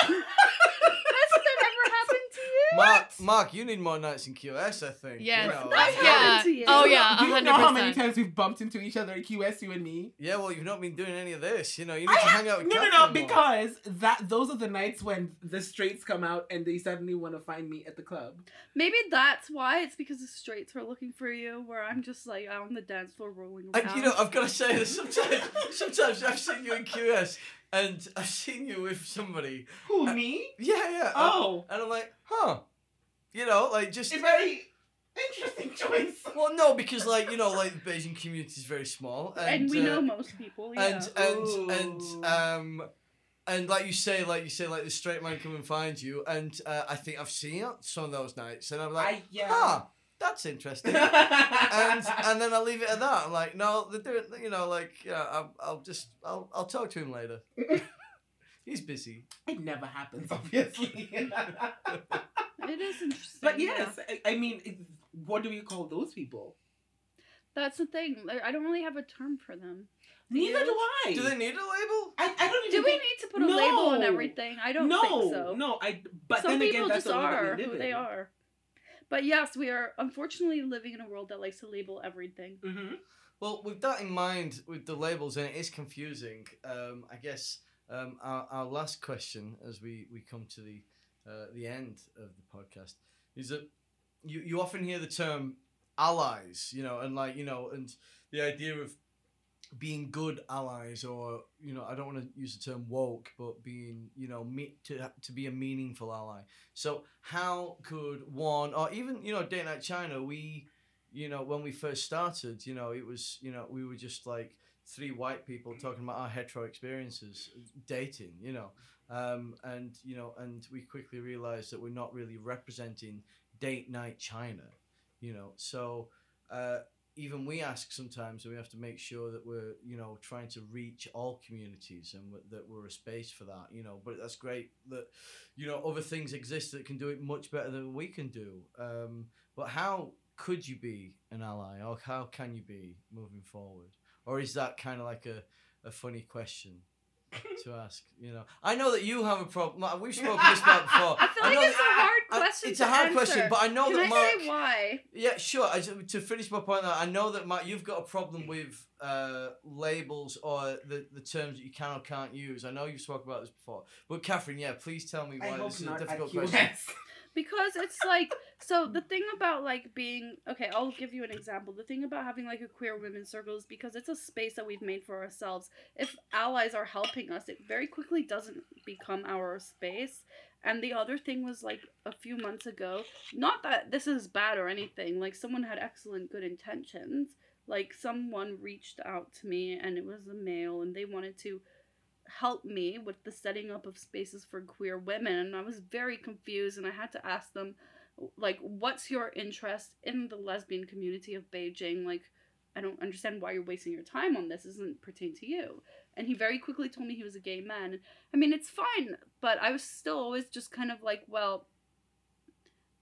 Hasn't that ever happened to you? Mark, Mark, you need more nights in QS, I think. Yes. You know, That's like- yeah. happened to you. Oh Do you yeah, Do you know how many times we've bumped into each other at QS, you and me? Yeah, well, you've not been doing any of this. You know, you need I to have- hang out with no, no, Catherine no, more. because that those are the nights when the straights come out and they suddenly want to find me at the club. Maybe that's why. It's because the straights are looking for you, where I'm just like out on the dance floor rolling I, around. you know, I've got to say this sometimes, sometimes I've seen you in QS and I've seen you with somebody. Who Uh, me? Yeah, yeah. Oh, And I'm like, huh. You know, like just. a very interesting choice. Well, no, because like you know, like the Beijing community is very small, and, and we uh, know most people. Yeah. and and and um and like you say like you say like the straight man come and find you and uh, i think i've seen it some of those nights and i'm like I, yeah. ah that's interesting and and then i leave it at that i'm like no they're doing you know like yeah I'll, I'll just i'll i'll talk to him later he's busy it never happens, obviously. it is interesting. but yeah. yes, I, I mean, what do we call those people? That's the thing. I don't really have a term for them. Neither you? do I. do they need a label I, I don't even Do we need to put a label on everything? I don't no, think so. No, I. But Some then people again, that's just the world are who they are. But yes, we are unfortunately living in a world that likes to label everything. Mm-hmm. Well, with that in mind, with the labels, and it is confusing. Um, I guess um, our, our last question, as we, we come to the uh, the end of the podcast, is that you, you often hear the term allies, you know, and like you know, and the idea of being good allies, or you know, I don't want to use the term woke, but being you know, me, to to be a meaningful ally. So how could one, or even you know, Date Night China, we you know, when we first started, you know, it was, you know, we were just like three white people talking about our hetero experiences dating, you know, um, and you know, and we quickly realized that we're not really representing date night China, you know, so uh, even we ask sometimes, and we have to make sure that we're, you know, trying to reach all communities and w- that we're a space for that, you know. But that's great that, you know, other things exist that can do it much better than we can do. Um, but how could you be an ally, or how can you be moving forward, or is that kind of like a, a funny question to ask? You know, I know that you have a problem. We've spoken this about before. I feel I like know it's a that- hard I- question. it's a to hard question, but I know Can that I Mark. say why? Yeah, sure. I, to finish my point, I know that Mark, you've got a problem with uh, labels or the, the terms that you can or can't use. I know you've spoken about this before, but Catherine, yeah, please tell me why this is a not at difficult QS. question. because it's like so the thing about like being okay i'll give you an example. The thing about having like a queer women's circle is because it's a space that we've made for ourselves. If allies are helping us it very quickly doesn't become our space. And the other thing was like a few months ago not that this is bad or anything like someone had excellent good intentions. Like someone reached out to me and it was a male and they wanted to help me with the setting up of spaces for queer women and I was very confused and I had to ask them like what's your interest in the lesbian community of Beijing like I don't understand why you're wasting your time on this. It doesn't pertain to you. And he very quickly told me he was a gay man. I mean, it's fine, but I was still always just kind of like, well,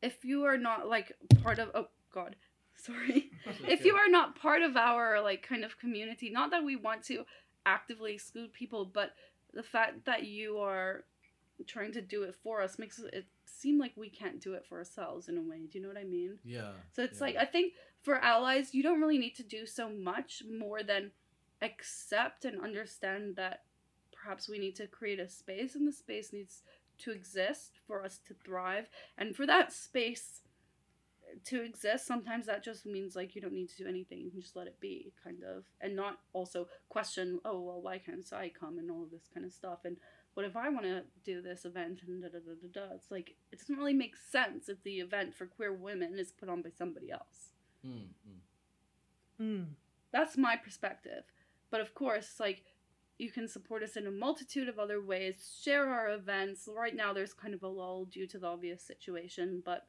if you are not like part of oh god, sorry. if you are not part of our like kind of community, not that we want to actively exclude people, but the fact that you are trying to do it for us makes it seem like we can't do it for ourselves in a way. Do you know what I mean? Yeah. So it's yeah. like I think for allies, you don't really need to do so much more than accept and understand that perhaps we need to create a space and the space needs to exist for us to thrive. And for that space to exist, sometimes that just means like you don't need to do anything. You can just let it be, kind of. And not also question, oh, well, why can't I come and all of this kind of stuff. And what if I want to do this event and da da da da da? It's like, it doesn't really make sense if the event for queer women is put on by somebody else. Mm, mm. Mm. That's my perspective. But of course, like, you can support us in a multitude of other ways, share our events. Right now, there's kind of a lull due to the obvious situation, but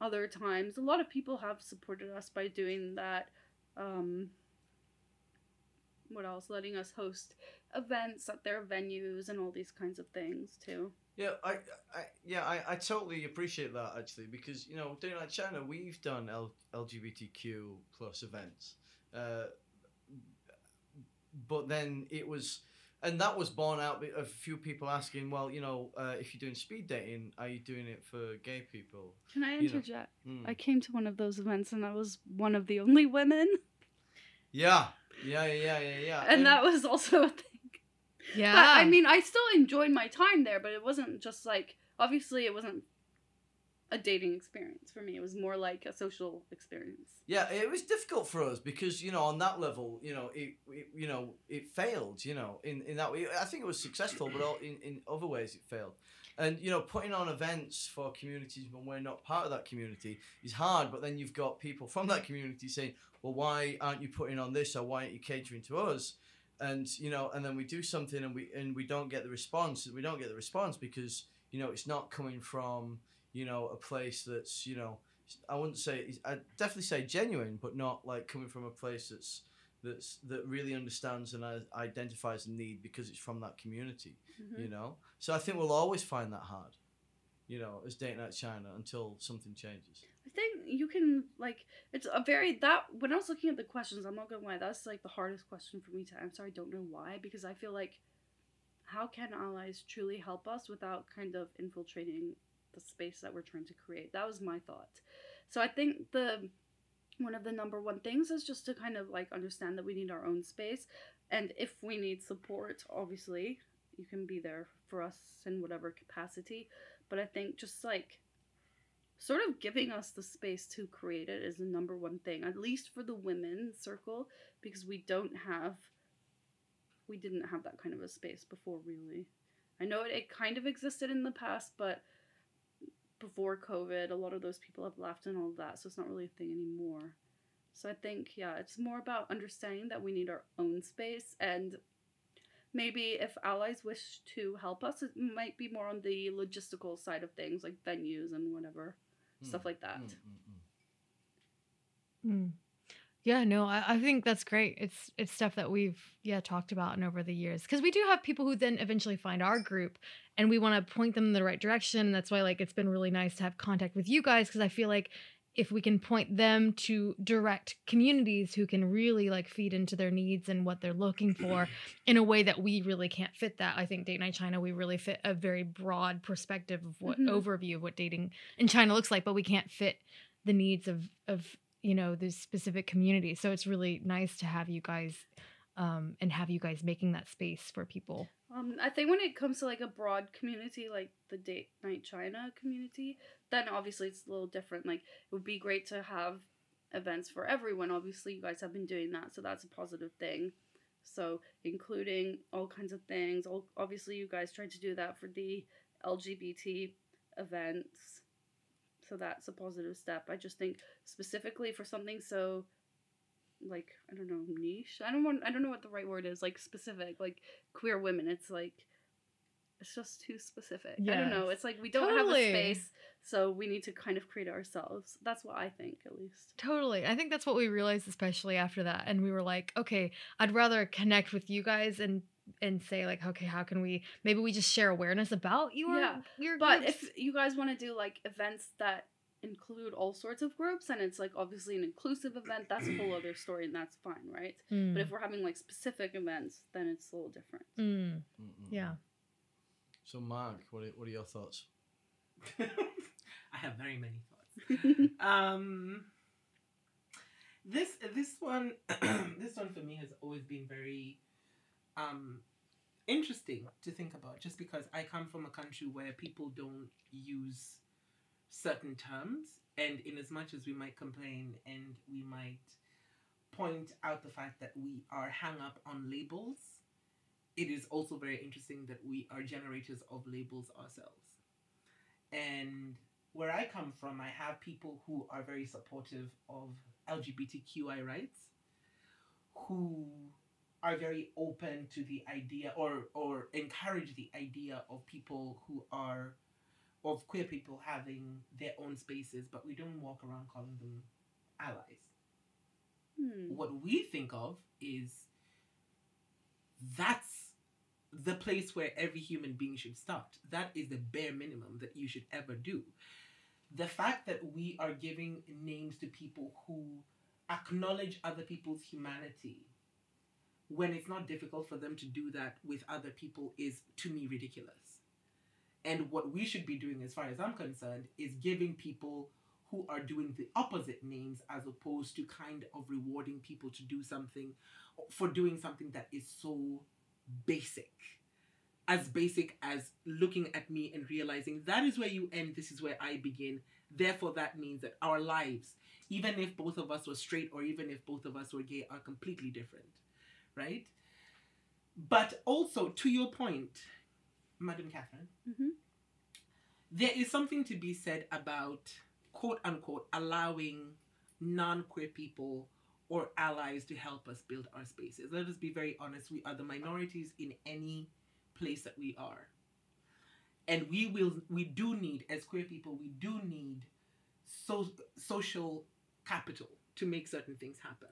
other times, a lot of people have supported us by doing that. Um, what else? Letting us host events at their venues and all these kinds of things too. Yeah, I, I yeah, I, I totally appreciate that actually because you know, doing like China, we've done L- LGBTQ plus events, uh, but then it was, and that was born out of a few people asking, well, you know, uh, if you're doing speed dating, are you doing it for gay people? Can I You know. interject? Mm. I came to one of those events and I was one of the only women, Yeah, yeah, yeah, yeah, yeah, yeah. and that was also a thing. Yeah. But I mean, I still enjoyed my time there, but it wasn't just like obviously it wasn't a dating experience for me. It was more like a social experience. Yeah, it was difficult for us because you know on that level, you know, it, it you know it failed. You know, in in that way, I think it was successful, but all, in in other ways it failed. And you know, putting on events for communities when we're not part of that community is hard. But then you've got people from that community saying, "Well, why aren't you putting on this, or why aren't you catering to us?" And you know, and then we do something and we and we don't get the response. We don't get the response because you know it's not coming from you know a place that's you know I wouldn't say I'd definitely say genuine, but not like coming from a place that's that's that really understands and uh, identifies the need because it's from that community. Mhm. You know, so I think we'll always find that hard. You know, as Date Night China until something changes. I think you can like it's a very that when I was looking at the questions, I'm not gonna lie, that's like the hardest question for me to answer. I don't know why because I feel like how can allies truly help us without kind of infiltrating the space that we're trying to create? That was my thought. So I think the one of the number one things is just to kind of like understand that we need our own space and if we need support, obviously, you can be there for us in whatever capacity. But I think just like sort of giving us the space to create it is the number one thing, at least for the women's circle, because we don't have, we didn't have that kind of a space before, really. I know it, it kind of existed in the past, but before COVID, a lot of those people have left and all that, so it's not really a thing anymore. So I think, yeah, it's more about understanding that we need our own space and maybe if allies wish to help us, it might be more on the logistical side of things, like venues and whatever stuff like that. Mm, mm, mm. Mm. Yeah, no, I, I think that's great. It's it's stuff that we've yeah talked about and over the years because we do have people who then eventually find our group and we want to point them in the right direction. And that's why like it's been really nice to have contact with you guys because I feel like if we can point them to direct communities who can really like feed into their needs and what they're looking for in a way that we really can't fit that. I think Date Night China, we really fit a very broad perspective of what Mhm. overview of what dating in China looks like, but we can't fit the needs of of you know these specific communities. So it's really nice to have you guys um, and have you guys making that space for people? Um, I think when it comes to like a broad community like the Date Night China community, then obviously it's a little different. Like it would be great to have events for everyone. Obviously, you guys have been doing that, so that's a positive thing. So including all kinds of things. All obviously you guys tried to do that for the LGBT events. So that's a positive step. I just think specifically for something so like I don't know niche. I don't want I don't know what the right word is. Like specific, like queer women. It's like it's just too specific. I don't know. It's like we don't Totally. have a space, so we need to kind of create ourselves. That's what I think, at least. Totally. I think that's what we realized, especially after that. And we were like, okay, I'd rather connect with you guys and and say like, okay, how can we maybe we just share awareness about your Yeah, your But groups? if you guys want to do like events that include all sorts of groups and it's like obviously an inclusive event, that's a whole other story and that's fine, right? Mm, But if we're having like specific events, then it's a little different. mm, yeah. So, Mark, what are, what are your thoughts? I have very many thoughts. um, this this one this one for me has always been very um, interesting to think about, just because I come from a country where people don't use certain terms, and in as much as we might complain and we might point out the fact that we are hung up on labels, it is also very interesting that we are generators of labels ourselves. And where I come from, I have people who are very supportive of LGBTQI rights, who are very open to the idea or or encourage the idea of people who are of queer people having their own spaces, but we don't walk around calling them allies. Hmm. What we think of is that's the place where every human being should start. That is the bare minimum that you should ever do. The fact that we are giving names to people who acknowledge other people's humanity when it's not difficult for them to do that with other people is to me ridiculous. And what we should be doing, as far as I'm concerned, is giving people who are doing the opposite names as opposed to kind of rewarding people to do something for doing something that is so basic. As basic as looking at me and realizing that is where you end, this is where I begin. Therefore, that means that our lives, even if both of us were straight or even if both of us were gay, are completely different, right? But also, to your point, Madam Catherine, Mhm. there is something to be said about quote unquote allowing non queer people or allies to help us build our spaces. Let us be very honest, we are the minorities in any place that we are. And we will we do need as queer people, we do need so, social capital to make certain things happen.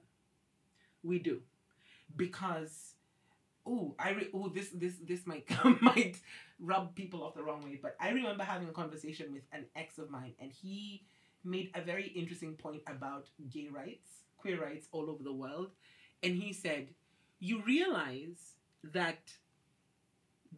We do. Because oh, I re- oh this this this might might rub people off the wrong way, but I remember having a conversation with an ex of mine, and he made a very interesting point about gay rights, queer rights all over the world, and he said, "You realize that."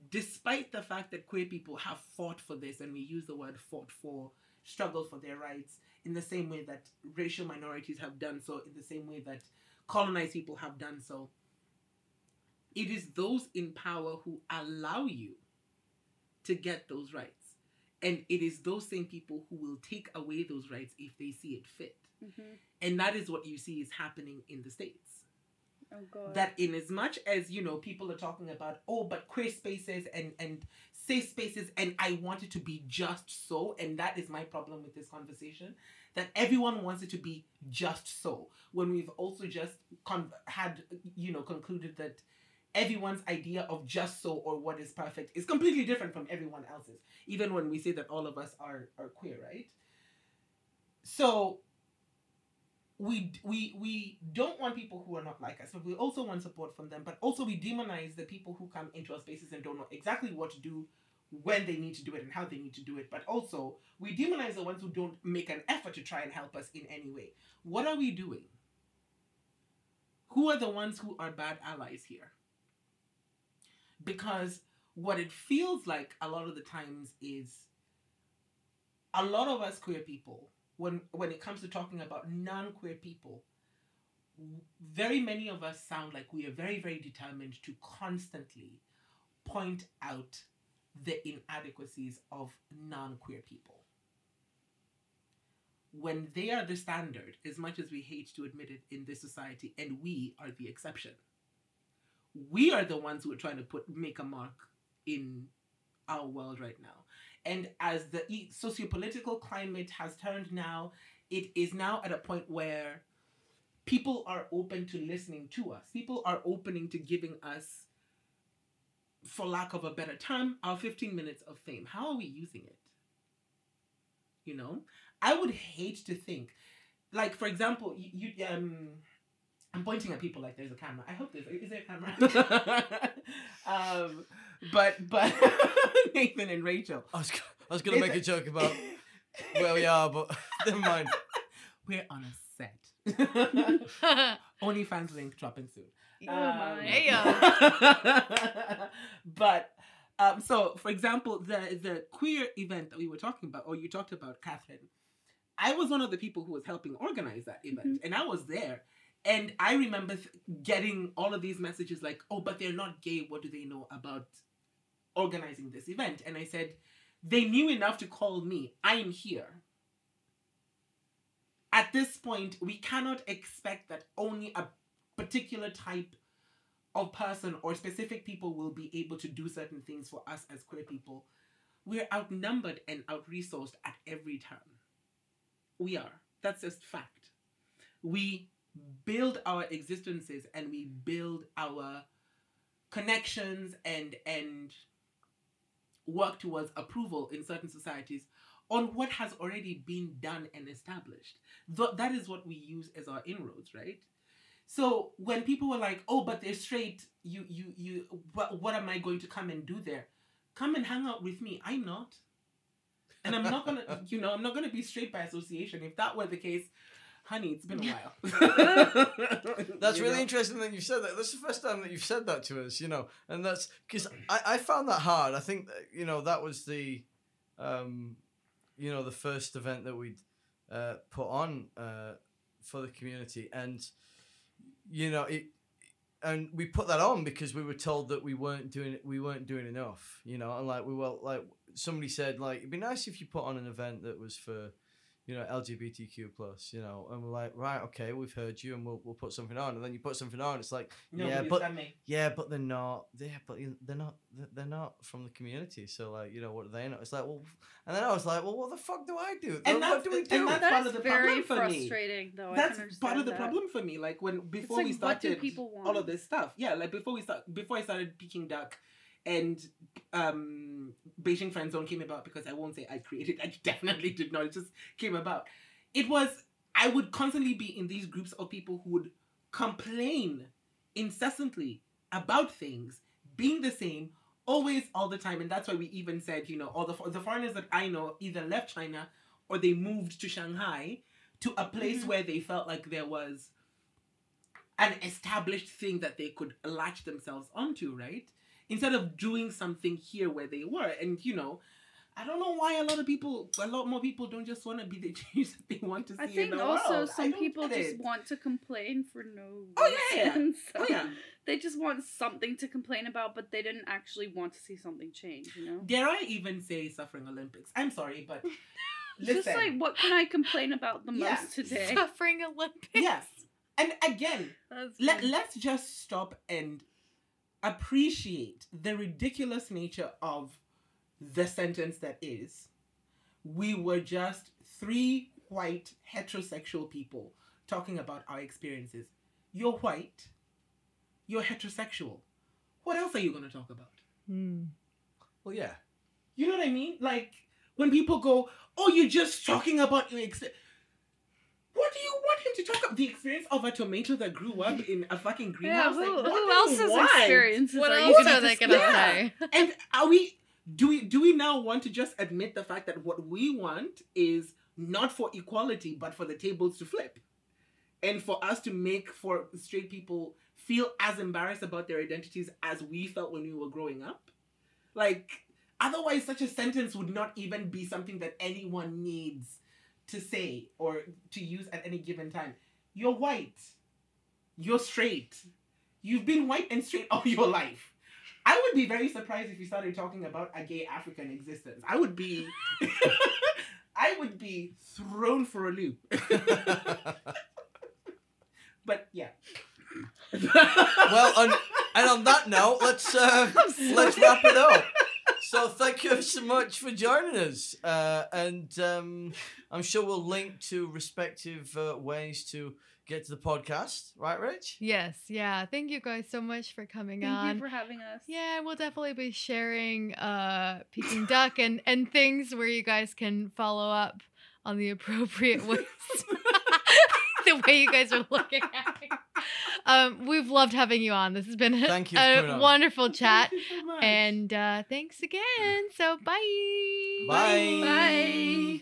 Despite the fact that queer people have fought for this, and we use the word fought for, struggled for their rights, in the same way that racial minorities have done so, in the same way that colonized people have done so, it is those in power who allow you to get those rights. And it is those same people who will take away those rights if they see it fit. Mhm. And that is what you see is happening in the States. Oh god. That in as much as, you know, people are talking about, oh, but queer spaces and, and safe spaces, and I want it to be just so, and that is my problem with this conversation, that everyone wants it to be just so. When we've also just con- had, you know, concluded that everyone's idea of just so or what is perfect is completely different from everyone else's even when we say that all of us are are queer right? So we we we don't want people who are not like us but we also want support from them but also we demonize the people who come into our spaces and don't know exactly what to do when they need to do it and how they need to do it but also we demonize the ones who don't make an effort to try and help us in any way. What are we doing? Who are the ones who are bad allies here because what it feels like a lot of the times is a lot of us queer people when when it comes to talking about non-queer people very many of us sound like we are very, very determined to constantly point out the inadequacies of non queer people. When they are the standard, as much as we hate to admit it in this society, and we are the exception, we are the ones who are trying to put make a mark in our world right now. And as the sociopolitical climate has turned now, it is now at a point where people are open to listening to us. People are opening to giving us, for lack of a better term, our 15 minutes of fame. How are we using it? You know, I would hate to think, like for example, you, you um, I'm pointing at people like there's a camera. I hope there's is there a camera? um, but but Nathan and Rachel. I was, I was gonna make a joke about where we are, but never mind. We're on a set. OnlyFans link dropping soon. Oh Um, my. Yeah. but um, so, for example, the the queer event that we were talking about, or you talked about, Catherine, I was one of the people who was helping organize that event, and I was there. And I remember getting all of these messages like, "Oh, but they're not gay. What do they know about organizing this event?" And I said, "They knew enough to call me. I am here." At this point, we cannot expect that only a particular type of person or specific people will be able to do certain things for us as queer people. We're outnumbered and out resourced at every turn. We are. That's just fact. We build our existences and we build our connections and and work towards approval in certain societies on what has already been done and established. Th- that is what we use as our inroads, right? So when people were like, "Oh, but they're straight," you you you what what am I going to come and do there? Come and hang out with me. I'm not. And I'm not gonna, you know, I'm not gonna be straight by association. If that were the case, honey, it's been a while. That's You really know? interesting that you've said that. That's the first time that you've said that to us, you know, and that's because I, I found that hard. I think that, you know that was the, um, you know, the first event that we'd uh, put on uh, for the community, and you know it, and we put that on because we were told that we weren't doing we weren't doing enough, you know, and like we were like somebody said like it'd be nice if you put on an event that was for you know LGBTQ plus, you know, and we're like, right, okay, we've heard you, and we'll we'll put something on, and then you put something on, it's like, yeah, Nobody's but coming. yeah, but they're not, yeah, but they're not, they're- they're not from the community, so like, you know, what do they know? It's like, well, and then I was like, well, what the fuck do I do? And what that's- do we and do? that's- That part of the very problem for me. frustrating, though. That's part of the that. problem for me. Like when before like, we started people all of this stuff, yeah, like before we start before I started Piquing Duck, and um Beijing Friend Zone came about because I won't say I created. I definitely did not. It just came about. It was I would constantly be in these groups of people who would complain incessantly about things being the same always all the time and that's why we even said you know all the the foreigners that i know either left china or they moved to shanghai to a place Mhm. where they felt like there was an established thing that they could latch themselves onto right instead of doing something here where they were and you know I don't know why a lot of people, a lot more people don't just want to be the change that they want to see I in think also world. Some people just want to complain for no reason. Oh, yeah. so Oh yeah. They just want something to complain about, but they didn't actually want to see something change, you know? Dare I even say suffering Olympics? I'm sorry, but listen. Just like, what can I complain about the Yeah. most today? Suffering Olympics. yes, and again, let, let's just stop and appreciate the ridiculous nature of the sentence that is we were just three white heterosexual people talking about our experiences. You're white. You're heterosexual. What else are you going to talk about? Hmm. well, yeah, you know what i mean? Like when people go oh you're just talking about your experience what do you want him to talk about? The experience of a tomato that grew up in a fucking Yeah, greenhouse? who, like, what who do you else's want? experiences What are else you are gonna they gonna Yeah. say? And are we do we do we now want to just admit the fact that what we want is not for equality but for the tables to flip? And for us to make for straight people feel as embarrassed about their identities as we felt when we were growing up? Like otherwise such a sentence would not even be something that anyone needs to say or to use at any given time. You're white. you're straight. You've been white and straight all your life. I would be very surprised if you started talking about a gay African existence. I would be I would be thrown for a loop. but yeah. well, on, and on that note, let's uh, let's wrap it up. So thank you so much for joining us, uh, and um, I'm sure we'll link to respective uh, ways to get to the podcast. Right, Rich? Yes, yeah. Thank you guys so much for coming Thank on. Thank you for having us. yeah, we'll definitely be sharing uh Piquing Duck and and things where you guys can follow up on the appropriate ways. the way you guys are looking at me. Um, we've loved having you on. This has been a, Thank you for a wonderful chat. Thank you so much. And uh, thanks again. So bye. Bye. Bye.